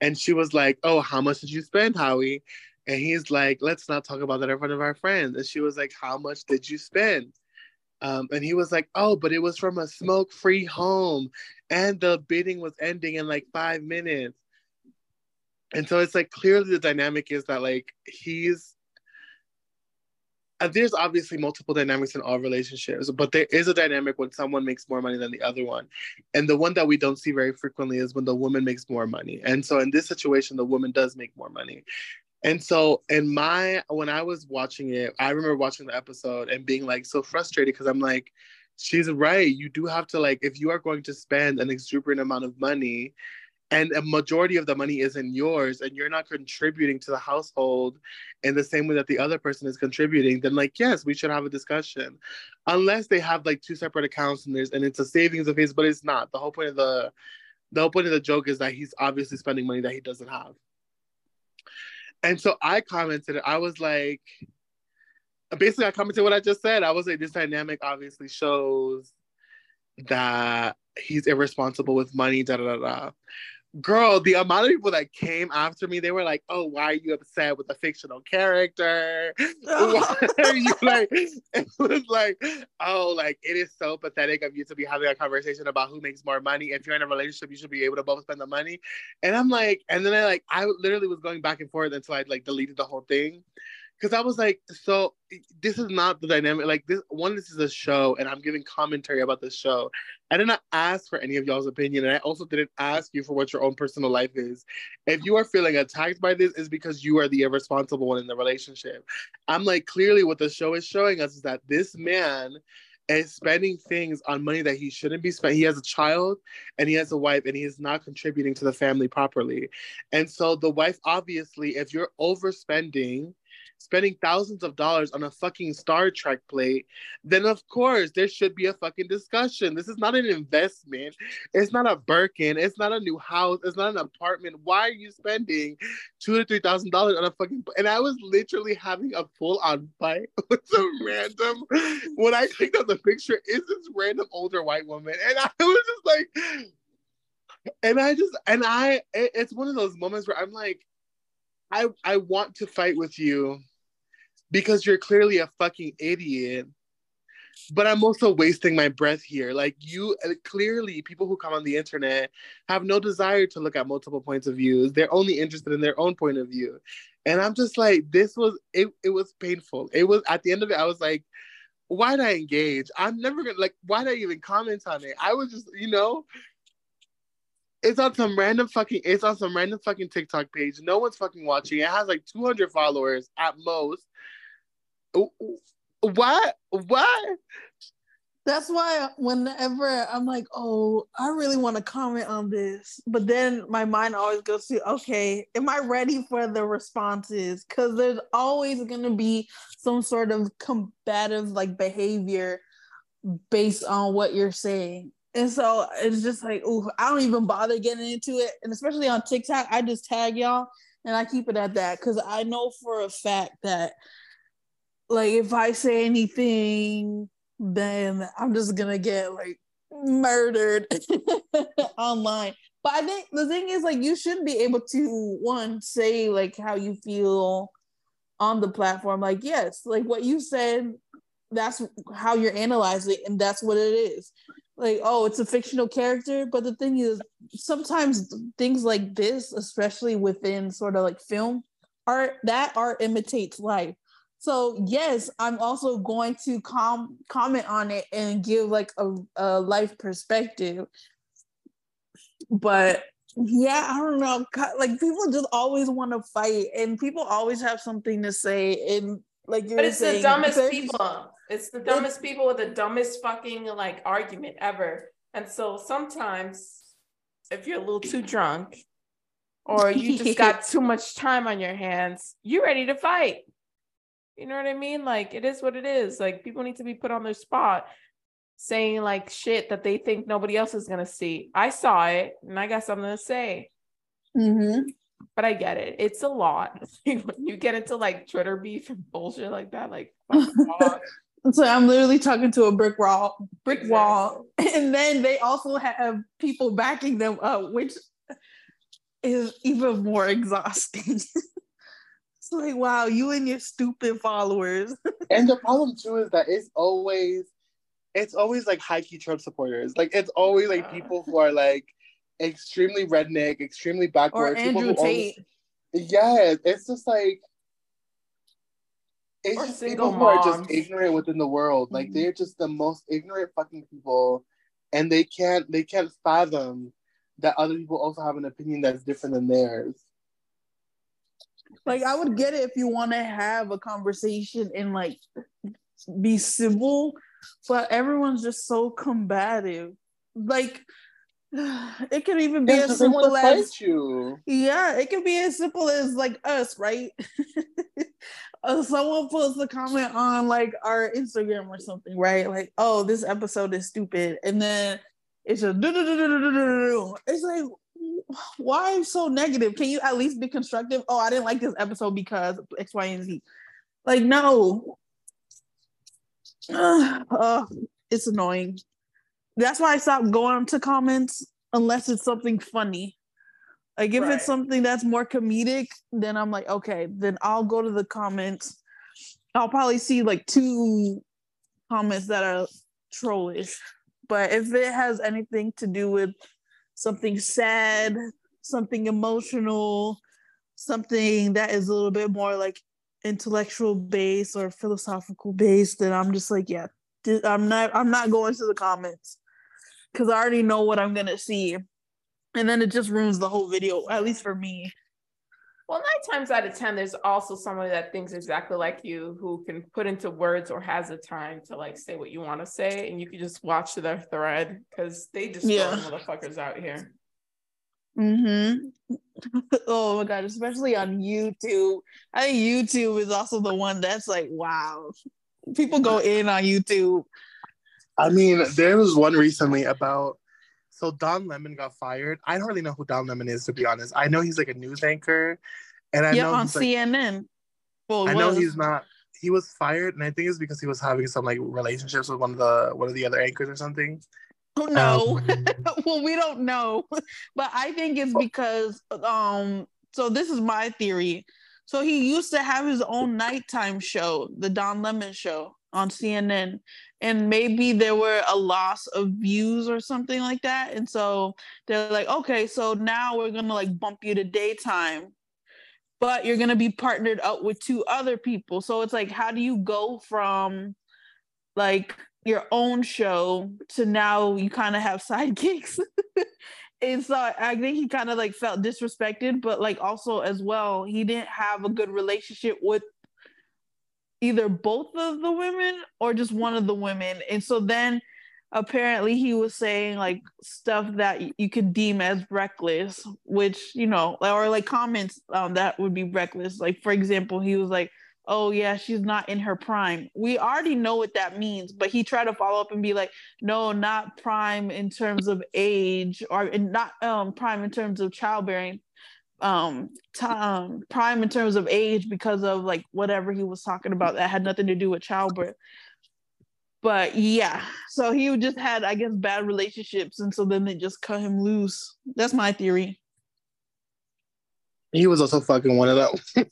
And she was like, Oh, how much did you spend, Howie? And he's like, let's not talk about that in front of our friends. And she was like, how much did you spend? Um, and he was like, oh, but it was from a smoke free home. And the bidding was ending in like five minutes. And so it's like clearly the dynamic is that like he's, there's obviously multiple dynamics in all relationships, but there is a dynamic when someone makes more money than the other one. And the one that we don't see very frequently is when the woman makes more money. And so in this situation, the woman does make more money. And so, in my when I was watching it, I remember watching the episode and being like so frustrated because I'm like, she's right. You do have to like, if you are going to spend an exuberant amount of money, and a majority of the money isn't yours, and you're not contributing to the household in the same way that the other person is contributing, then like, yes, we should have a discussion. Unless they have like two separate accounts and there's and it's a savings of his, but it's not. The whole point of the the whole point of the joke is that he's obviously spending money that he doesn't have. And so I commented, I was like, basically, I commented what I just said. I was like, this dynamic obviously shows that he's irresponsible with money, da da da da girl, the amount of people that came after me, they were like, "Oh, why are you upset with a fictional character? why are you like?" It was like, "Oh, like it is so pathetic of you to be having a conversation about who makes more money. If you're in a relationship, you should be able to both spend the money." And I'm like, and then I like, I literally was going back and forth until I like deleted the whole thing because I was like, so this is not the dynamic. Like this one, this is a show, and I'm giving commentary about the show. I did not ask for any of y'all's opinion, and I also didn't ask you for what your own personal life is. If you are feeling attacked by this, is because you are the irresponsible one in the relationship. I'm like, clearly, what the show is showing us is that this man is spending things on money that he shouldn't be spent. He has a child and he has a wife and he is not contributing to the family properly. And so the wife, obviously, if you're overspending, spending thousands of dollars on a fucking Star Trek plate, then of course there should be a fucking discussion. This is not an investment. It's not a Birkin. It's not a new house. It's not an apartment. Why are you spending two to three thousand dollars on a fucking? And I was literally having a full on fight with a random. When I clicked on the picture, is this random older white woman, and I was just like. And I just and I it, it's one of those moments where I'm like, I I want to fight with you because you're clearly a fucking idiot. But I'm also wasting my breath here. Like you uh, clearly people who come on the internet have no desire to look at multiple points of views. They're only interested in their own point of view. And I'm just like, this was it it was painful. It was at the end of it, I was like, why'd I engage? I'm never gonna like why'd I even comment on it? I was just, you know, it's on some random fucking it's on some random fucking TikTok page. No one's fucking watching. It has like 200 followers at most. What? What? That's why whenever I'm like, oh, I really want to comment on this, but then my mind always goes to, okay, am I ready for the responses? Because there's always going to be some sort of combative like behavior based on what you're saying. And so it's just like, oh, I don't even bother getting into it. And especially on TikTok, I just tag y'all and I keep it at that because I know for a fact that, like, if I say anything, then I'm just gonna get like murdered online. But I think the thing is, like, you should be able to one say like how you feel on the platform. Like, yes, like what you said, that's how you're analyzing, and that's what it is like oh it's a fictional character but the thing is sometimes things like this especially within sort of like film art that art imitates life so yes i'm also going to com- comment on it and give like a, a life perspective but yeah i don't know like people just always want to fight and people always have something to say and like you're but it's saying, the dumbest people it's the dumbest people with the dumbest fucking like argument ever. And so sometimes if you're a little too drunk or you just got too much time on your hands, you're ready to fight. You know what I mean? Like it is what it is. Like people need to be put on their spot saying like shit that they think nobody else is gonna see. I saw it and I got something to say. Mm-hmm. But I get it. It's a lot. when you get into like Twitter beef and bullshit like that, like So I'm literally talking to a brick wall, brick exactly. wall, and then they also have people backing them up, which is even more exhausting. It's like, wow, you and your stupid followers. and the problem too is that it's always, it's always like high key Trump supporters. Like it's always like people who are like extremely redneck, extremely backward. Or Andrew Tate. Always, yeah, it's just like it's or just people who are just ignorant within the world. Like mm-hmm. they're just the most ignorant fucking people, and they can't they can't fathom that other people also have an opinion that's different than theirs. Like I would get it if you want to have a conversation and like be civil, but everyone's just so combative. Like it can even be yeah, as simple as you. yeah, it can be as simple as like us, right? uh, someone puts a comment on like our Instagram or something, right? Like, oh, this episode is stupid, and then it's just it's like, why are you so negative? Can you at least be constructive? Oh, I didn't like this episode because X, Y, and Z. Like, no. Uh, it's annoying. That's why I stopped going to comments unless it's something funny. Like if right. it's something that's more comedic, then I'm like, okay, then I'll go to the comments. I'll probably see like two comments that are trollish. But if it has anything to do with something sad, something emotional, something that is a little bit more like intellectual based or philosophical based, then I'm just like, yeah, I'm not I'm not going to the comments. Because I already know what I'm gonna see. And then it just ruins the whole video at least for me Well, nine times out of ten, there's also somebody that thinks exactly like you who can put into words or has the time to like say what you want to say, and you can just watch their thread because they just yeah. motherfuckers out here. Mm-hmm. oh my god, especially on YouTube. I think YouTube is also the one that's like, wow. People go in on YouTube. I mean, there was one recently about so Don Lemon got fired. I don't really know who Don Lemon is to be honest. I know he's like a news anchor, and I yeah, know on CNN. Like, well, I know was. he's not. He was fired, and I think it's because he was having some like relationships with one of the one of the other anchors or something. Oh no. Um, well, we don't know, but I think it's because um. So this is my theory. So he used to have his own nighttime show, the Don Lemon Show on CNN, and maybe there were a loss of views or something like that, and so they're like, okay, so now we're gonna like bump you to daytime, but you're gonna be partnered up with two other people. So it's like, how do you go from like your own show to now you kind of have sidekicks. and so I think he kind of like felt disrespected, but like also as well, he didn't have a good relationship with either both of the women or just one of the women. And so then apparently he was saying like stuff that you could deem as reckless, which, you know, or like comments um, that would be reckless. Like, for example, he was like, oh yeah she's not in her prime we already know what that means but he tried to follow up and be like no not prime in terms of age or not um prime in terms of childbearing um time prime in terms of age because of like whatever he was talking about that had nothing to do with childbirth but yeah so he just had i guess bad relationships and so then they just cut him loose that's my theory he was also fucking one of those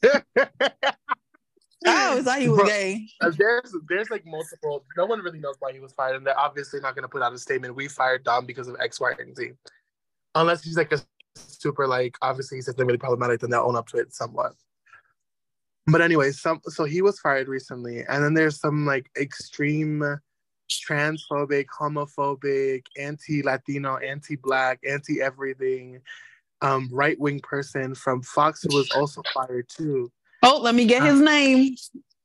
I always thought he was but, gay. Uh, there's there's like multiple. No one really knows why he was fired, and they're obviously not going to put out a statement. We fired Dom because of X, Y, and Z, unless he's like a super like. Obviously, he's something really problematic. Then they'll own up to it somewhat. But anyway, some so he was fired recently, and then there's some like extreme transphobic, homophobic, anti-Latino, anti-black, anti-everything, um, right-wing person from Fox who was also fired too Oh, let me get his uh, name.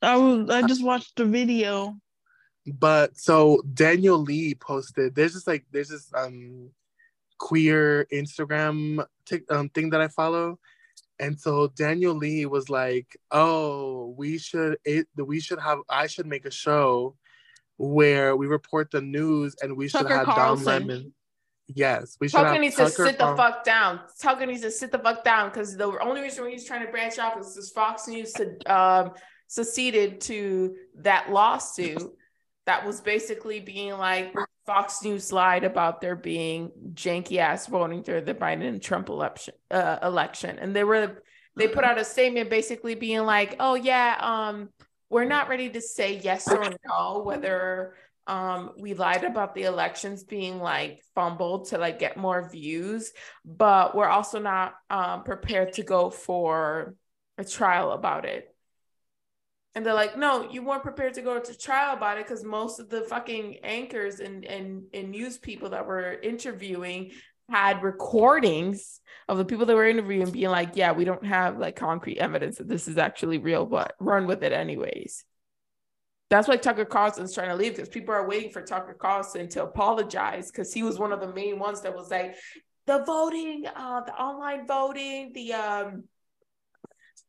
I was I just watched the video. But so Daniel Lee posted. There's just like there's this um queer Instagram t- um, thing that I follow, and so Daniel Lee was like, "Oh, we should it we should have I should make a show where we report the news and we Tucker should have Carlson. Don Lemon." Yes, we should. Have Tucker needs Tucker to sit from... the fuck down. Tucker needs to sit the fuck down because the only reason he's trying to branch off is because Fox News to, um, seceded to that lawsuit that was basically being like Fox News lied about there being janky ass voting through the Biden and Trump election. Uh, election, and they were they put out a statement basically being like, "Oh yeah, um, we're not ready to say yes or no whether." um, we lied about the elections being like fumbled to like get more views, but we're also not um, prepared to go for a trial about it. And they're like, no, you weren't prepared to go to trial about it because most of the fucking anchors and, and, and news people that were interviewing had recordings of the people that were interviewing being like, yeah, we don't have like concrete evidence that this is actually real, but run with it anyways. That's why Tucker Carlson's trying to leave because people are waiting for Tucker Carlson to apologize because he was one of the main ones that was like the voting, uh, the online voting, the um,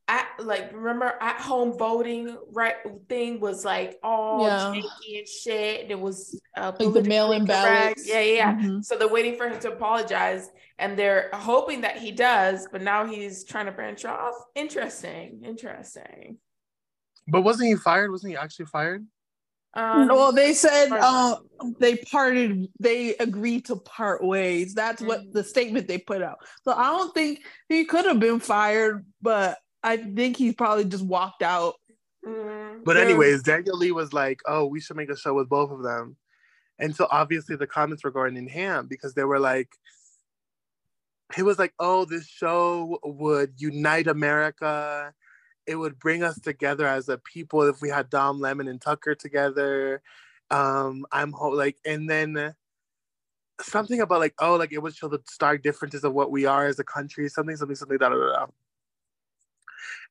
at like remember at home voting right thing was like all yeah. janky and shit. And it was uh, like the mail-in ballots. Yeah, yeah. yeah. Mm-hmm. So they're waiting for him to apologize, and they're hoping that he does. But now he's trying to branch off. Interesting. Interesting. But wasn't he fired? Wasn't he actually fired? Um, well, they said uh, they parted. They agreed to part ways. That's mm-hmm. what mm. the statement they put out. So I don't think he could have been fired, but I think he probably just walked out. Mm-hmm. But anyways, Daniel Lee was like, "Oh, we should make a show with both of them," and so obviously the comments were going in ham because they were like, he was like, "Oh, this show would unite America." it would bring us together as a people if we had Dom Lemon and Tucker together. Um, I'm ho- like, and then something about like, oh, like it would show the stark differences of what we are as a country, something, something, something, da da da.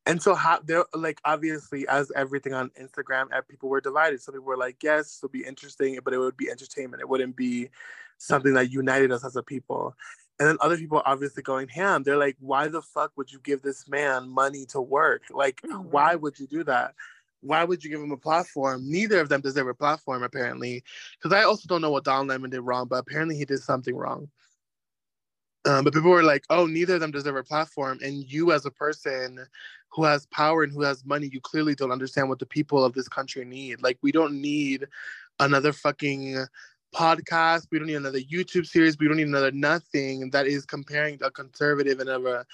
And so how they're like obviously as everything on Instagram, eh, people were divided. Some people were like, yes, it'll be interesting, but it would be entertainment. It wouldn't be something that united us as a people. And then other people obviously going ham. They're like, why the fuck would you give this man money to work? Like, mm-hmm. why would you do that? Why would you give him a platform? Neither of them deserve a platform, apparently. Because I also don't know what Don Lemon did wrong, but apparently he did something wrong. Um, but people were like, oh, neither of them deserve a platform. And you, as a person who has power and who has money, you clearly don't understand what the people of this country need. Like, we don't need another fucking podcast. We don't need another YouTube series. We don't need another nothing that is comparing a conservative and a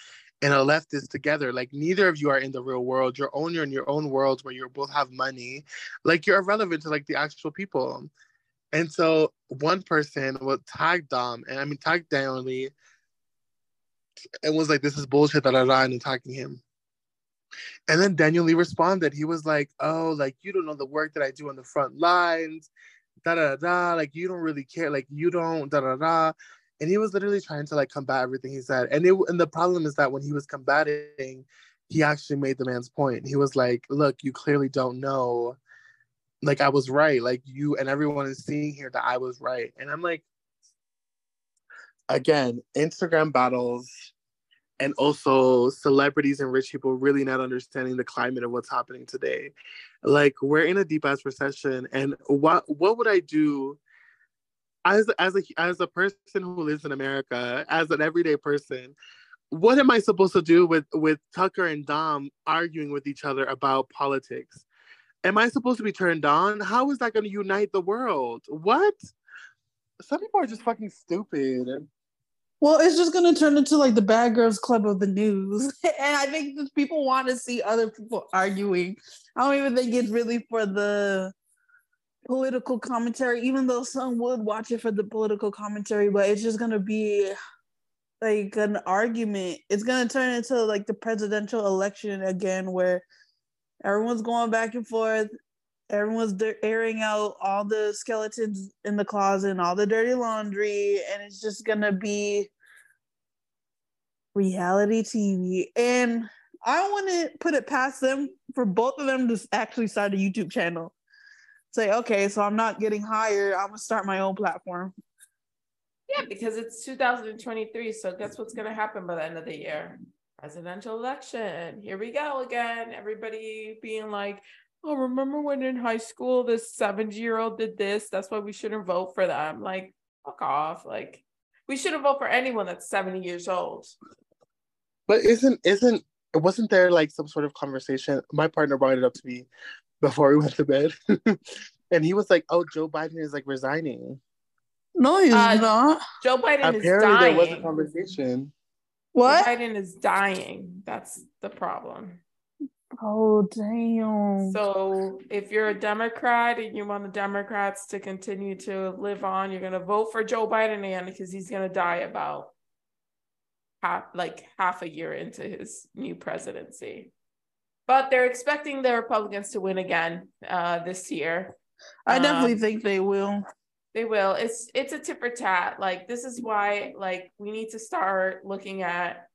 and a leftist together. Like neither of you are in the real world. You're only in your own worlds where you both have money. Like you're irrelevant to like the actual people. And so one person will tag Dom, and I mean tag Daniel Lee, and was like, "This is bullshit," that I da, and attacking him. And then Daniel Lee responded. He was like, "Oh, like you don't know the work that I do on the front lines da da da, like you don't really care, like you don't da da da. And he was literally trying to like combat everything he said. And it and the problem is that when he was combating, he actually made the man's point. He was like, look, you clearly don't know. Like I was right. Like you and everyone is seeing here that I was right. And I'm like, again, Instagram battles and also celebrities and rich people really not understanding the climate of what's happening today. Like we're in a deep ass recession, and what what would I do as as a as a person who lives in America, as an everyday person? What am I supposed to do with with Tucker and Dom arguing with each other about politics? Am I supposed to be turned on? How is that going to unite the world? What? Some people are just fucking stupid. Well, it's just gonna turn into like the bad girls club of the news. and I think people want to see other people arguing. I don't even think it's really for the political commentary, even though some would watch it for the political commentary, but it's just gonna be like an argument. It's gonna turn into like the presidential election again where everyone's going back and forth everyone's airing out all the skeletons in the closet and all the dirty laundry and it's just gonna be reality tv and i want to put it past them for both of them to actually start a youtube channel. Say okay so i'm not getting hired i'm gonna start my own platform. Yeah because it's 2023 so guess what's gonna happen by the end of the year? Presidential election. Here we go again. Everybody being like oh, remember when in high school this 70 year old did this? That's why we shouldn't vote for them. Like, fuck off. Like, we shouldn't vote for anyone that's 70 years old. But isn't, isn't, wasn't there like some sort of conversation? My partner brought it up to me before we went to bed. and he was like, oh, Joe Biden is like resigning. No, he's uh, not. Joe Biden Apparently is dying. there was a conversation. What? Joe Biden is dying. That's the problem. Oh damn. So if you're a Democrat and you want the Democrats to continue to live on, you're gonna vote for Joe Biden again because he's gonna die about half like half a year into his new presidency. But they're expecting the Republicans to win again uh, this year. I definitely um, think they will. They will. It's it's a tit for tat. Like this is why like we need to start looking at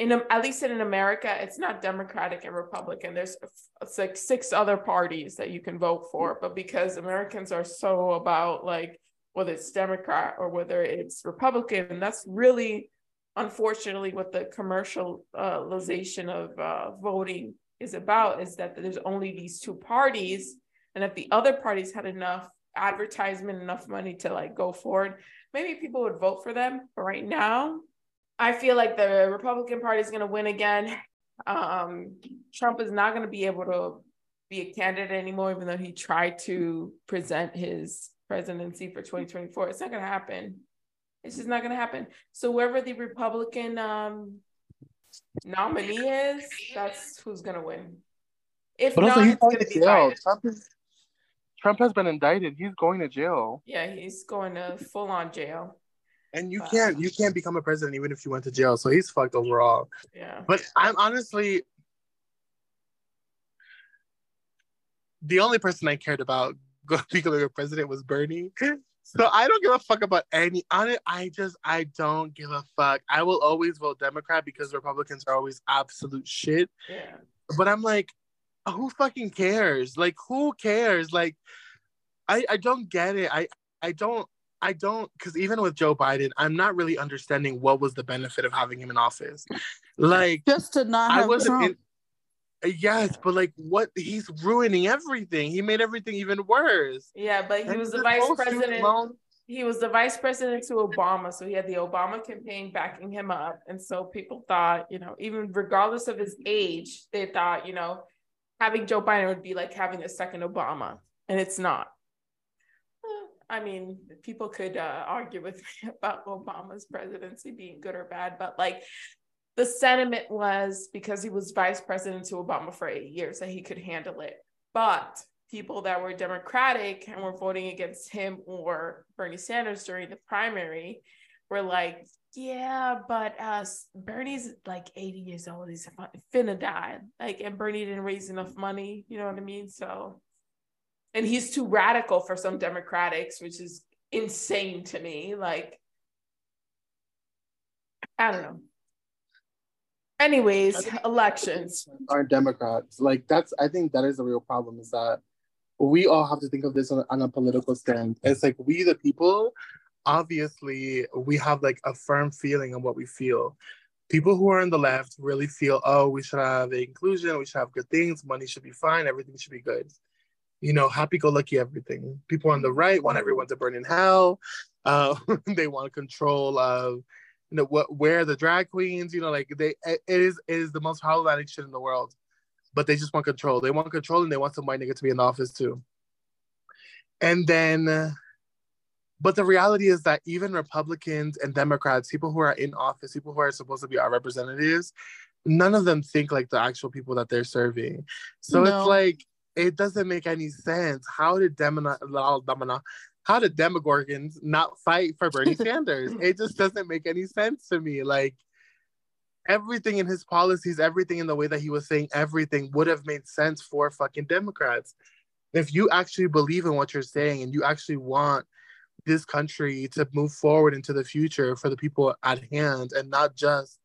in at least in America, it's not Democratic and Republican. There's it's like six other parties that you can vote for, but because Americans are so about like whether it's Democrat or whether it's Republican, and that's really unfortunately what the commercialization of uh, voting is about is that there's only these two parties and if the other parties had enough advertisement enough money to like go forward maybe people would vote for them but right now I feel like the Republican Party is going to win again. Um, Trump is not going to be able to be a candidate anymore, even though he tried to present his presidency for 2024. It's not going to happen. It's just not going to happen. So whoever the Republican um, nominee is, that's who's going to win. If but not, also, he's going to jail. Trump, is, Trump has been indicted. He's going to jail. Yeah, he's going to full on jail. And you can't you can't become a president even if you went to jail. So he's fucked overall. Yeah. But I'm honestly the only person I cared about becoming a president was Bernie. So I don't give a fuck about any on it. I just I don't give a fuck. I will always vote Democrat because Republicans are always absolute shit. Yeah. But I'm like, who fucking cares? Like, who cares? Like, I I don't get it. I I don't I don't because even with Joe Biden, I'm not really understanding what was the benefit of having him in office. Like, just to not I have wasn't. Trump. In, yes, but like, what? He's ruining everything. He made everything even worse. Yeah, but he And was the vice president. loan- He was the vice president to Obama, so he had the Obama campaign backing him up, and so people thought, you know, even regardless of his age, they thought, you know, having Joe Biden would be like having a second Obama, and it's not. I mean, people could uh, argue with me about Obama's presidency being good or bad, but like the sentiment was because he was vice president to Obama for eight years that he could handle it. But people that were Democratic and were voting against him or Bernie Sanders during the primary were like, yeah, but uh, Bernie's like 80 years old. He's finna die. Like, and Bernie didn't raise enough money. You know what I mean? So, and he's too radical for some Democrats, which is insane to me. Like, I don't know. Anyways, elections. aren't Democrats like that's? I think that is the real problem. Is that we all have to think of this on, on a political stand. It's like we, the people, obviously, we have like a firm feeling on what we feel. People who are on the left really feel, oh, we should have inclusion, we should have good things, money should be fine, everything should be good. You know, happy-go-lucky everything. People on the right want everyone to burn in hell. Uh, they want control of, you know, what where the drag queens. You know, like they, it is it is the most problematic shit in the world but they just want control. They want control and they want some white nigga to be in the office too. And then, but the reality is that even Republicans and Democrats, people who are in office, people who are supposed to be our representatives, none of them think like the actual people that they're serving. So No. it's like, it doesn't make any sense. How did Demona, Demona, how did Demogorgons not fight for Bernie Sanders? It just doesn't make any sense to me. Like, everything in his policies, everything in the way that he was saying everything would have made sense for fucking Democrats. If you actually believe in what you're saying and you actually want this country to move forward into the future for the people at hand and not just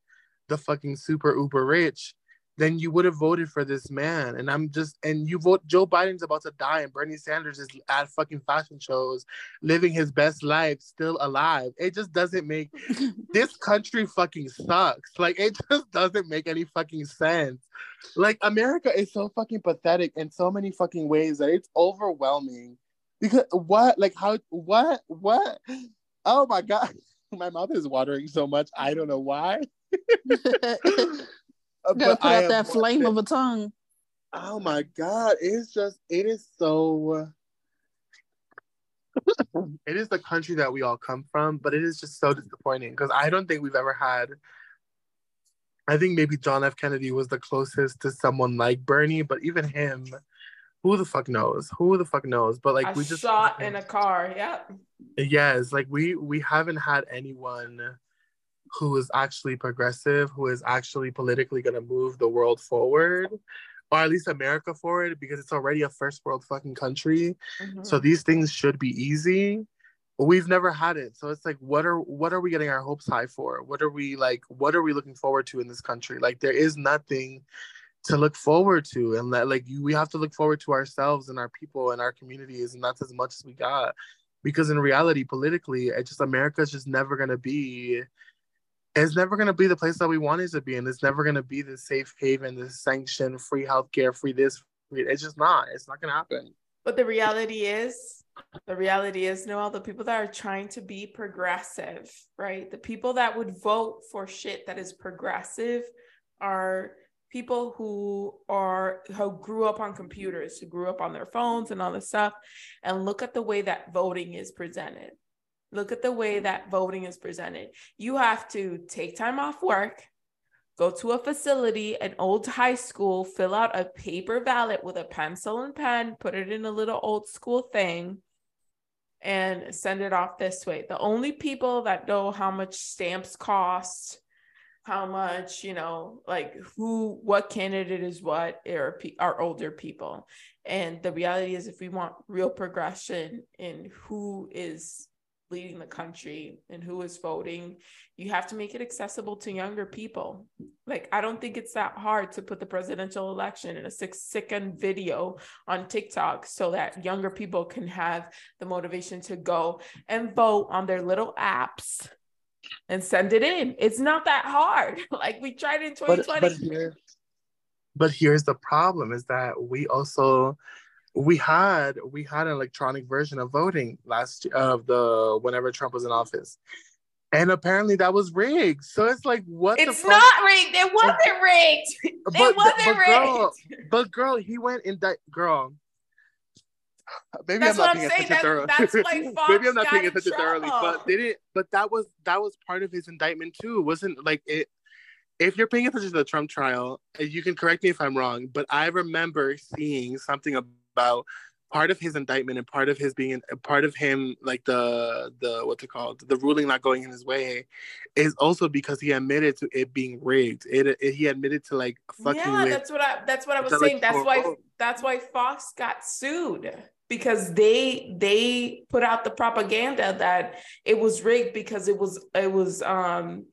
the fucking super uber rich, then you would have voted for this man. And I'm just, and you vote, Joe Biden's about to die and Bernie Sanders is at fucking fashion shows, living his best life, still alive. It just doesn't make this country fucking sucks. Like it just doesn't make any fucking sense. Like America is so fucking pathetic in so many fucking ways that it's overwhelming. Because what, like how, what, what? Oh my god, my mouth is watering so much. I don't know why. Uh, gotta put I out that flame watching- of a tongue. Oh my god, it's just it is so it is the country that we all come from, but it is just so disappointing because I don't think we've ever had I think maybe John F. Kennedy was the closest to someone like Bernie, but even him, who the fuck knows? Who the fuck knows? But like a we just shot in a car. Yep. Yes, like we we haven't had anyone who is actually progressive, who is actually politically going to move the world forward, or at least America forward, because it's already a first world fucking country. Mhm. So these things should be easy. But we've never had it. So it's like, what are what are we getting our hopes high for? What are we like? What are we looking forward to in this country? Like there is nothing to look forward to, and that like you, we have to look forward to ourselves and our people and our communities, and that's as much as we got. Because in reality, politically, it just America's just never gonna be. It's never gonna be the place that we want it to be, and it's never gonna be the safe haven, the sanctioned, free healthcare, free this. Free, it's just not. It's not gonna happen. But the reality is, the reality is, Noel, the people that are trying to be progressive, right? The people that would vote for shit that is progressive are people who are who grew up on computers, who grew up on their phones and all this stuff, and look at the way that voting is presented. Look at the way that voting is presented. You have to take time off work, go to a facility, an old high school, fill out a paper ballot with a pencil and pen, put it in a little old school thing, and send it off this way. The only people that know how much stamps cost, how much, you know, like who, what candidate is what, are, are older people. And the reality is, if we want real progression in who is leading the country and who is voting, you have to make it accessible to younger people. Like, I don't think it's that hard to put the presidential election in a six second video on TikTok so that younger people can have the motivation to go and vote on their little apps and send it in. It's not that hard. Like we tried in 2020. But, but, here, but here's the problem is that we also we had we had an electronic version of voting last of the whenever Trump was in office. And apparently that was rigged. So it's like what It's not rigged. It wasn't rigged. But, it wasn't but, rigged. Girl, but girl, he went in that girl. Maybe that's I'm not paying attention thoroughly. Maybe I'm not paying attention thoroughly, but they didn't. But that was that was part of his indictment too. It wasn't like it. If you're paying attention to the Trump trial, you can correct me if I'm wrong, but I remember seeing something about part of his indictment and part of his being part of him like the the what's it called? The ruling not going in his way is also because he admitted to it being rigged. It, it he admitted to like fucking yeah that's what i that's what i was saying. That's why that's why fox got sued because they they put out the propaganda that it was rigged because it was it was um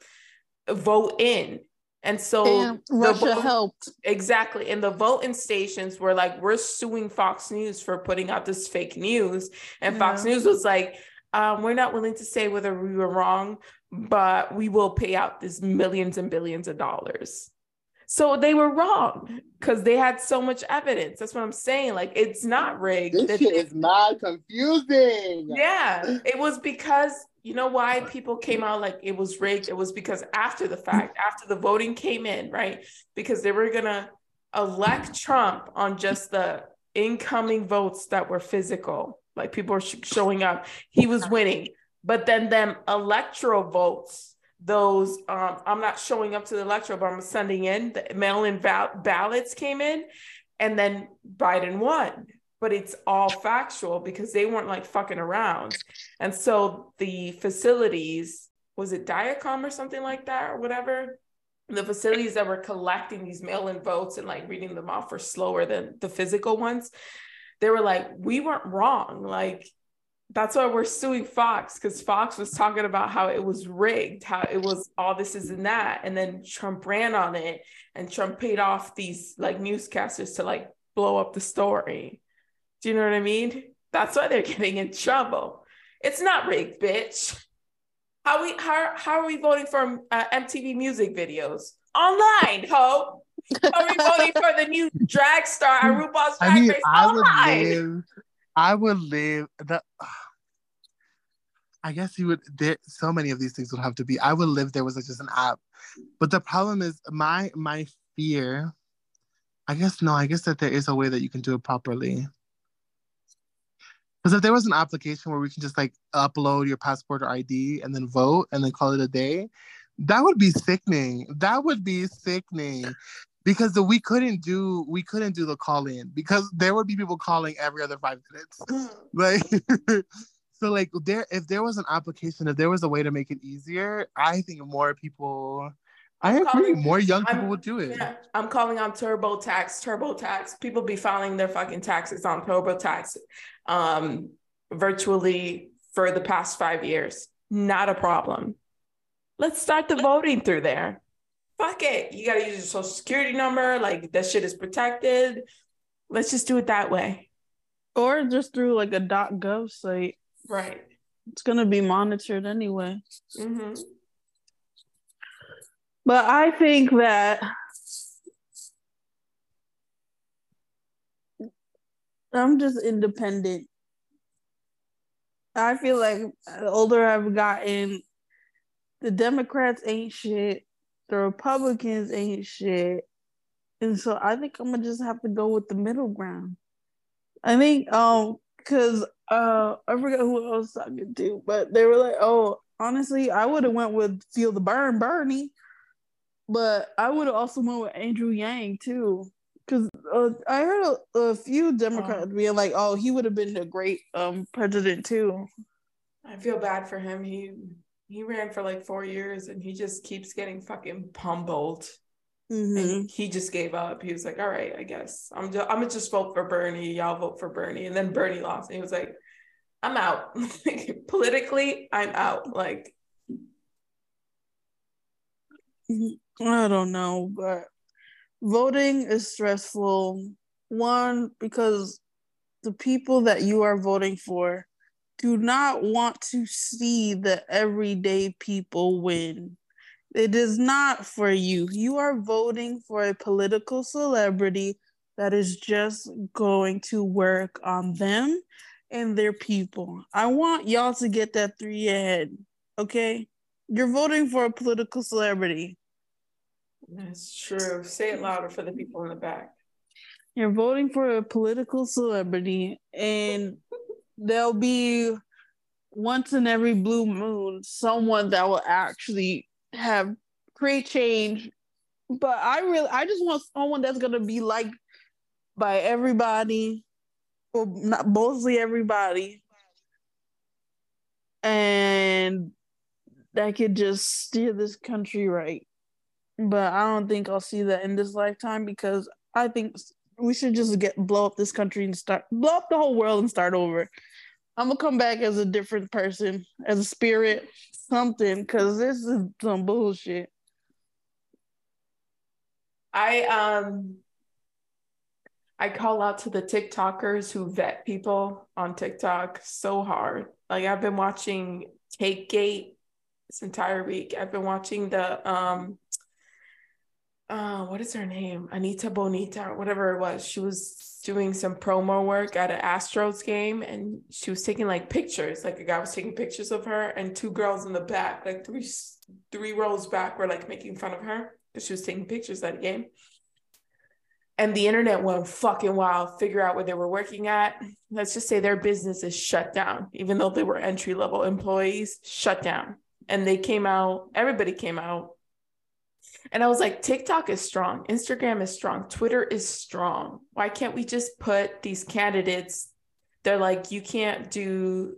vote in and so Russia vote, helped exactly and the voting stations were like we're suing Fox News for putting out this fake news and yeah. Fox News was like um, we're not willing to say whether we were wrong but we will pay out this millions and billions of dollars so they were wrong because they had so much evidence. That's what I'm saying. Like it's not rigged. This shit is not confusing. Yeah, it was because you know why people came out like it was rigged. It was because after the fact, after the voting came in, right? Because they were gonna elect Trump on just the incoming votes that were physical, like people were sh- showing up. He was winning, but then them electoral votes those um, i'm not showing up to the electoral but i'm sending in the mail-in val- ballots came in and then biden won but it's all factual because they weren't like fucking around and so the facilities was it diacom or something like that or whatever the facilities that were collecting these mail-in votes and like reading them off were slower than the physical ones they were like we weren't wrong like that's why we're suing Fox because Fox was talking about how it was rigged, how it was all this is and that. And then Trump ran on it and Trump paid off these like newscasters to like blow up the story. Do you know what I mean? That's why they're getting in trouble. It's not rigged, bitch. How we how how are we voting for uh, MTV music videos online? Ho, are we voting for the new drag star RuPaul's Drag I mean, Race I would live. I would live the. I guess you would. There, so many of these things would have to be. I would live there was like just an app, but the problem is my my fear. I guess no. I guess that there is a way that you can do it properly. Because if there was an application where we can just like upload your passport or ID and then vote and then call it a day, that would be sickening. That would be sickening. Because the, we couldn't do we couldn't do the call in because there would be people calling every other five minutes. like So like there if there was an application, if there was a way to make it easier, I think more people I agree. Calling, more young people I'm, would do it. Yeah, I'm calling on TurboTax. TurboTax. People be filing their fucking taxes on TurboTax um, virtually for the past five years. Not a problem. Let's start the voting through there. Fuck it. You gotta use your social security number. Like that shit is protected. Let's just do it that way. Or just through like a .gov site. Right. It's gonna be monitored anyway. Mm-hmm. But I think that I'm just independent. I feel like the older I've gotten, the Democrats ain't shit, the Republicans ain't shit. And so I think I'm gonna just have to go with the middle ground. I think um because uh I forgot who I was talking to, but they were like, oh, honestly, I would have went with Feel the Burn Bernie, but I would have also went with Andrew Yang too. Because uh, I heard a, a few Democrats oh. being like, "Oh, he would have been a great um president too." I feel bad for him. He he ran for like four years and he just keeps getting fucking pummeled. Mhm. and he just gave up. He was like, "All right, I guess I'm just I'm gonna just vote for Bernie. Y'all vote for Bernie." And then Bernie lost, and he was like, "I'm out. Politically, I'm out." Like, I don't know, but voting is stressful. One, because the people that you are voting for do not want to see the everyday people win. It is not for you. You are voting for a political celebrity that is just going to work on them and their people. I want y'all to get that through your head, okay? You're voting for a political celebrity. That's true. Say it louder for the people in the back. You're voting for a political celebrity, and there'll be once in every blue moon someone that will actually have create change. But I really, I just want someone that's gonna be liked by everybody, or not mostly everybody, and that could just steer this country right. But I don't think I'll see that in this lifetime because I think we should just get blow up this country and start blow up the whole world and start over. I'm gonna come back as a different person, as a spirit, something, because this is some bullshit. I um I call out to the TikTokers who vet people on TikTok so hard. Like I've been watching Cake Gate this entire week. I've been watching the um uh what is her name? Anita Bonita or whatever it was. She was doing some promo work at an Astros game and she was taking like pictures. Like a guy was taking pictures of her and two girls in the back, like three three rows back were like making fun of her because she was taking pictures at a game and the internet went fucking wild figure out where they were working at let's just say their business is shut down even though they were entry level employees shut down and they came out everybody came out and i was like tiktok is strong. Instagram is strong. Twitter is strong. Why can't we just put these candidates? They're like you can't do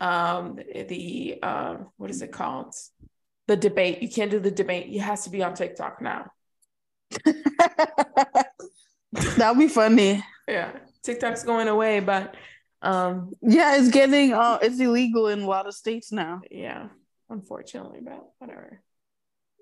um the uh, what is it called? The debate. You can't do the debate. It has to be on tiktok now. That'll be funny. yeah. Tiktok's going away but um Yeah, it's getting uh it's illegal in a lot of states now. yeah unfortunately but whatever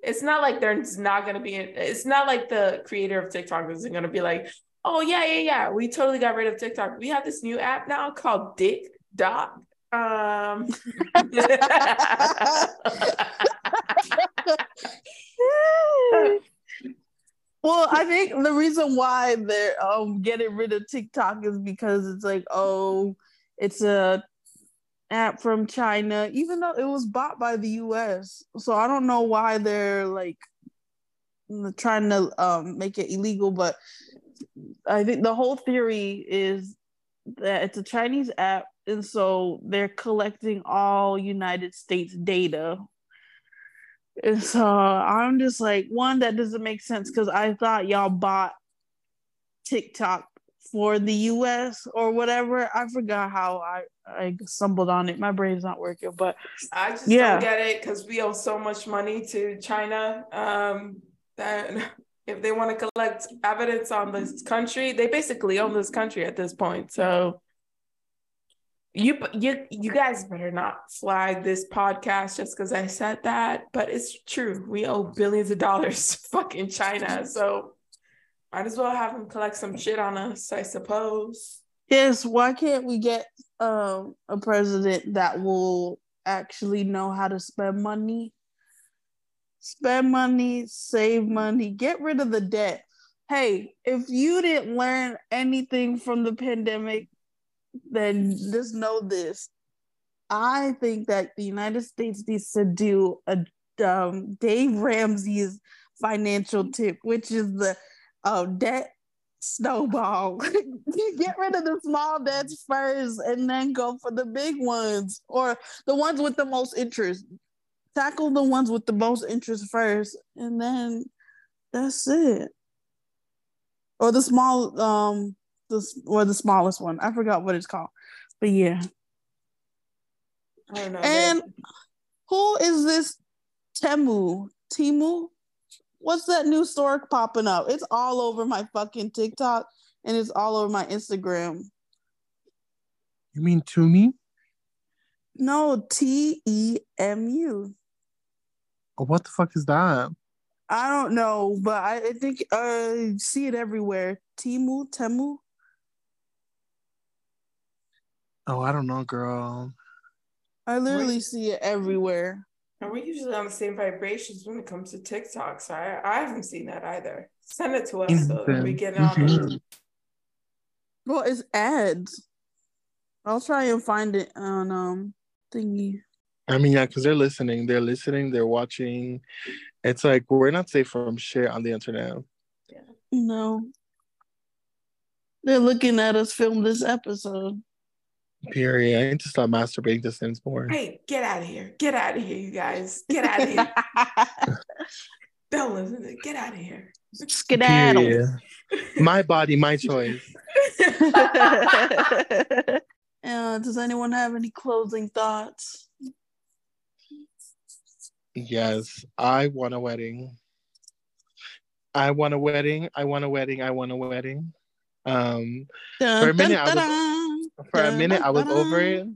it's not like there's not going to be it's not like the creator of tiktok isn't going to be like oh yeah yeah yeah we totally got rid of tiktok. We have this new app now called dick dot um. Well, I think the reason why they're um getting rid of TikTok is because it's like, oh, it's a app from China, even though it was bought by the US. So I don't know why they're like trying to um make it illegal, but I think the whole theory is that it's a Chinese app, and so they're collecting all United States data and so I'm just like, one, that doesn't make sense because I thought y'all bought TikTok for the US or whatever. I forgot how I, I stumbled on it. My brain's not working, but i just Yeah. don't get it because we owe so much money to china um that if they want to collect evidence on this country they basically own this country at this point so you you you guys better not flag this podcast just because I said that, but it's true. We owe billions of dollars to fucking China, so might as well have them collect some shit on us, I suppose. yes, why can't we get um, a president that will actually know how to spend money? Spend money, save money, get rid of the debt. Hey, if you didn't learn anything from the pandemic, then just know this. I think that the United States needs to do a um, Dave Ramsey's financial tip, which is the uh, debt snowball. Get rid of the small debts first and then go for the big ones or the ones with the most interest. Tackle the ones with the most interest first and then that's it. Or the small um the or the smallest one. I forgot what it's called. But yeah. I don't know. And who is this Temu? Timu? What's that new store popping up? It's all over my fucking TikTok and it's all over my Instagram. You mean Temu? No, T E M U. Oh, what the fuck is that? I don't know, but I, I think uh see it everywhere. Timu, Temu. Oh, I don't know, girl. I literally see it everywhere. And we're usually on the same vibrations when it comes to TikTok, so I, I haven't seen that either. Send it to us so that we get on Mhm. it. Well, it's ads. I'll try and find it on um thingy. I mean, yeah, because they're listening. They're listening. They're watching. It's like we're not safe from shit on the internet. Yeah. No. They're looking at us film this episode. Period. I need to stop masturbating to Sims more. Hey, get out of here. Get out of here, you guys. Get out of here. Don't listen to Get out of here. Skedaddle. Period. My body, my choice. uh, does anyone have any closing thoughts? Yes, I want a wedding. I want a wedding. I want a wedding. I want a wedding. Um, Dun, For a minute, dun, I was- dun, for a minute, I was over it.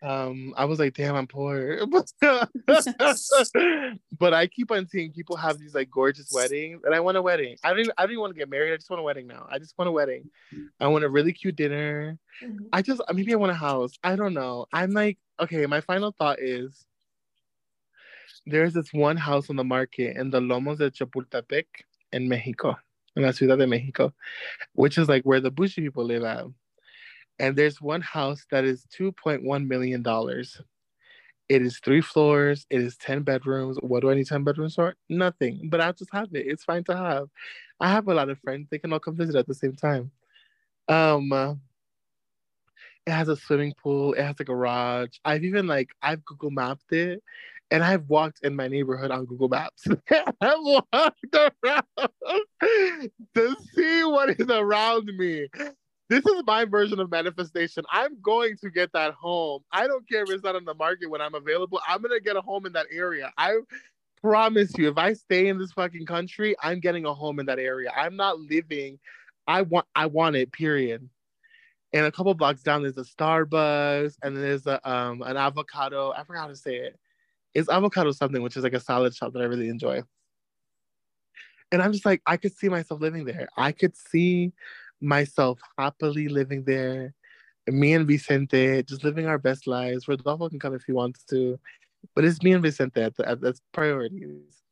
Um, I was like, damn, I'm poor. but I keep on seeing people have these like gorgeous weddings, and I want a wedding. I don't even, I don't even want to get married. I just want a wedding now. I just want a wedding. I want a really cute dinner. I just maybe I want a house. I don't know. I'm like, okay, my final thought is there's this one house on the market in the Lomas de Chapultepec in Mexico, in la Ciudad de Mexico, which is like where the bougie people live at. And there's one house that is $2.1 million. It is three floors, it is 10 bedrooms. What do I need 10 bedrooms for? Nothing, but I'll just have it. It's fine to have. I have a lot of friends, they can all come visit at the same time. Um, it has a swimming pool. It has a garage. I've even like I've Google mapped it, and I've walked in my neighborhood on Google Maps. I've walked around to see what is around me. This is my version of manifestation. I'm going to get that home. I don't care if it's not on the market when I'm available. I'm gonna get a home in that area. I promise you, if I stay in this fucking country, I'm getting a home in that area. I'm not living. I want. I want it. Period and a couple blocks down there's a Starbucks, and there's a um an avocado. I forgot how to say it. It's avocado something, which is like a salad shop that I really enjoy. And I'm just like, I could see myself living there. I could see myself happily living there. Me and Vicente just living our best lives. Rodolfo can come if he wants to, but it's me and Vicente at the, at, that's priorities.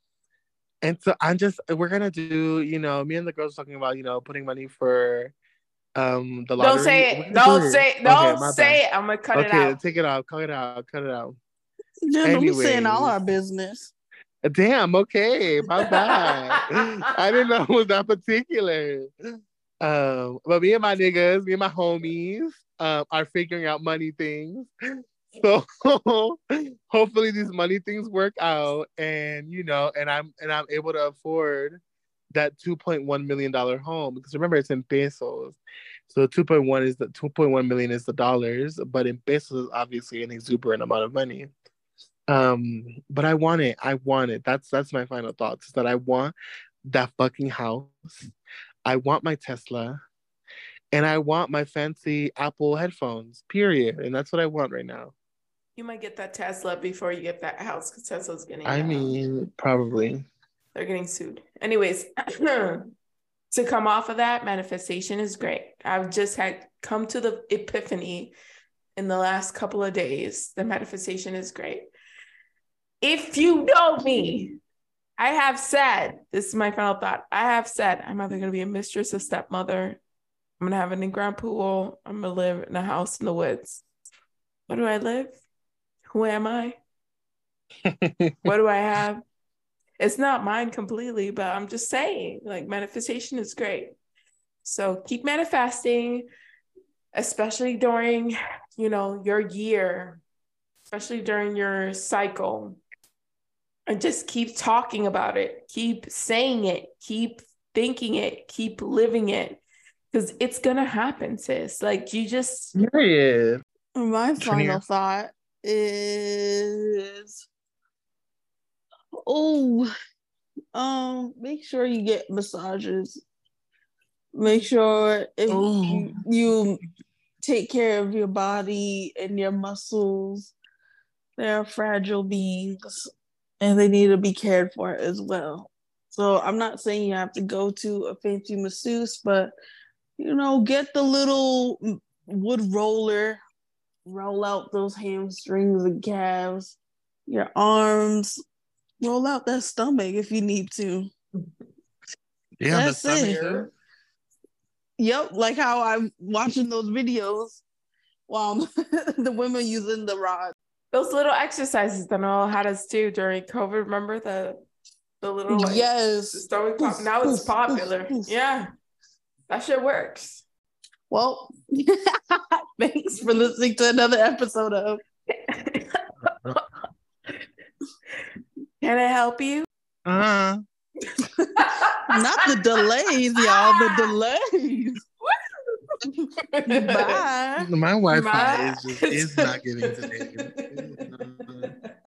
And so I'm just, we're gonna do, you know, me and the girls talking about, you know, putting money for um the lottery. Don't say it. Don't do say it. Don't my say bad. it. I'm gonna cut it out. okay, out. take it out. Cut it out. Cut it out. Yeah, don't be saying all our business. Damn. Okay. My bad. I didn't know it was that particular. Um, but me and my niggas, me and my homies, um, are figuring out money things. So hopefully these money things work out, and you know, and I'm and I'm able to afford that 2.1 million dollar home because remember it's in pesos. So 2.1 is the 2.1 million is the dollars, but in pesos is obviously an exuberant amount of money. Um, but I want it. I want it. That's that's my final thoughts. Is that I want that fucking house. I want my Tesla, and I want my fancy Apple headphones. Period. And that's what I want right now. You might get that Tesla before you get that house because Tesla's getting. I uh, mean, probably. they're getting sued. Anyways, to come off of that, manifestation is great. I've just had come to the epiphany in the last couple of days. The manifestation is great. If you know me, I have said, this is my final thought. I have said I'm either going to be a mistress, a stepmother. I'm going to have an in-ground pool. I'm going to live in a house in the woods. Where do I live? Who am I? what do I have? It's not mine completely, but I'm just saying, like, manifestation is great. So keep manifesting, especially during, you know, your year, especially during your cycle. And just keep talking about it, keep saying it, keep thinking it, keep living it. Because it's gonna happen, sis. Like you just Period. My final Trinier. thought is oh um, make sure you get massages. Make sure if you, you take care of your body and your muscles. They're fragile beings and they need to be cared for as well. So I'm not saying you have to go to a fancy masseuse, but you know, get the little wood roller, roll out those hamstrings and calves, your arms, roll out that stomach if you need to. Yeah, That's the it. stomach. Yep, like how I'm watching those videos while the women using the rod. Those little exercises that all had us do during COVID. Remember the the little like, yes. the stomach pop. Now it's popular. Yeah, that shit works. Well, thanks for listening to another episode of Can I help you? Uh-huh. not the delays, y'all, the delays. Bye. My Wi-Fi Bye. is just, it's not getting to me.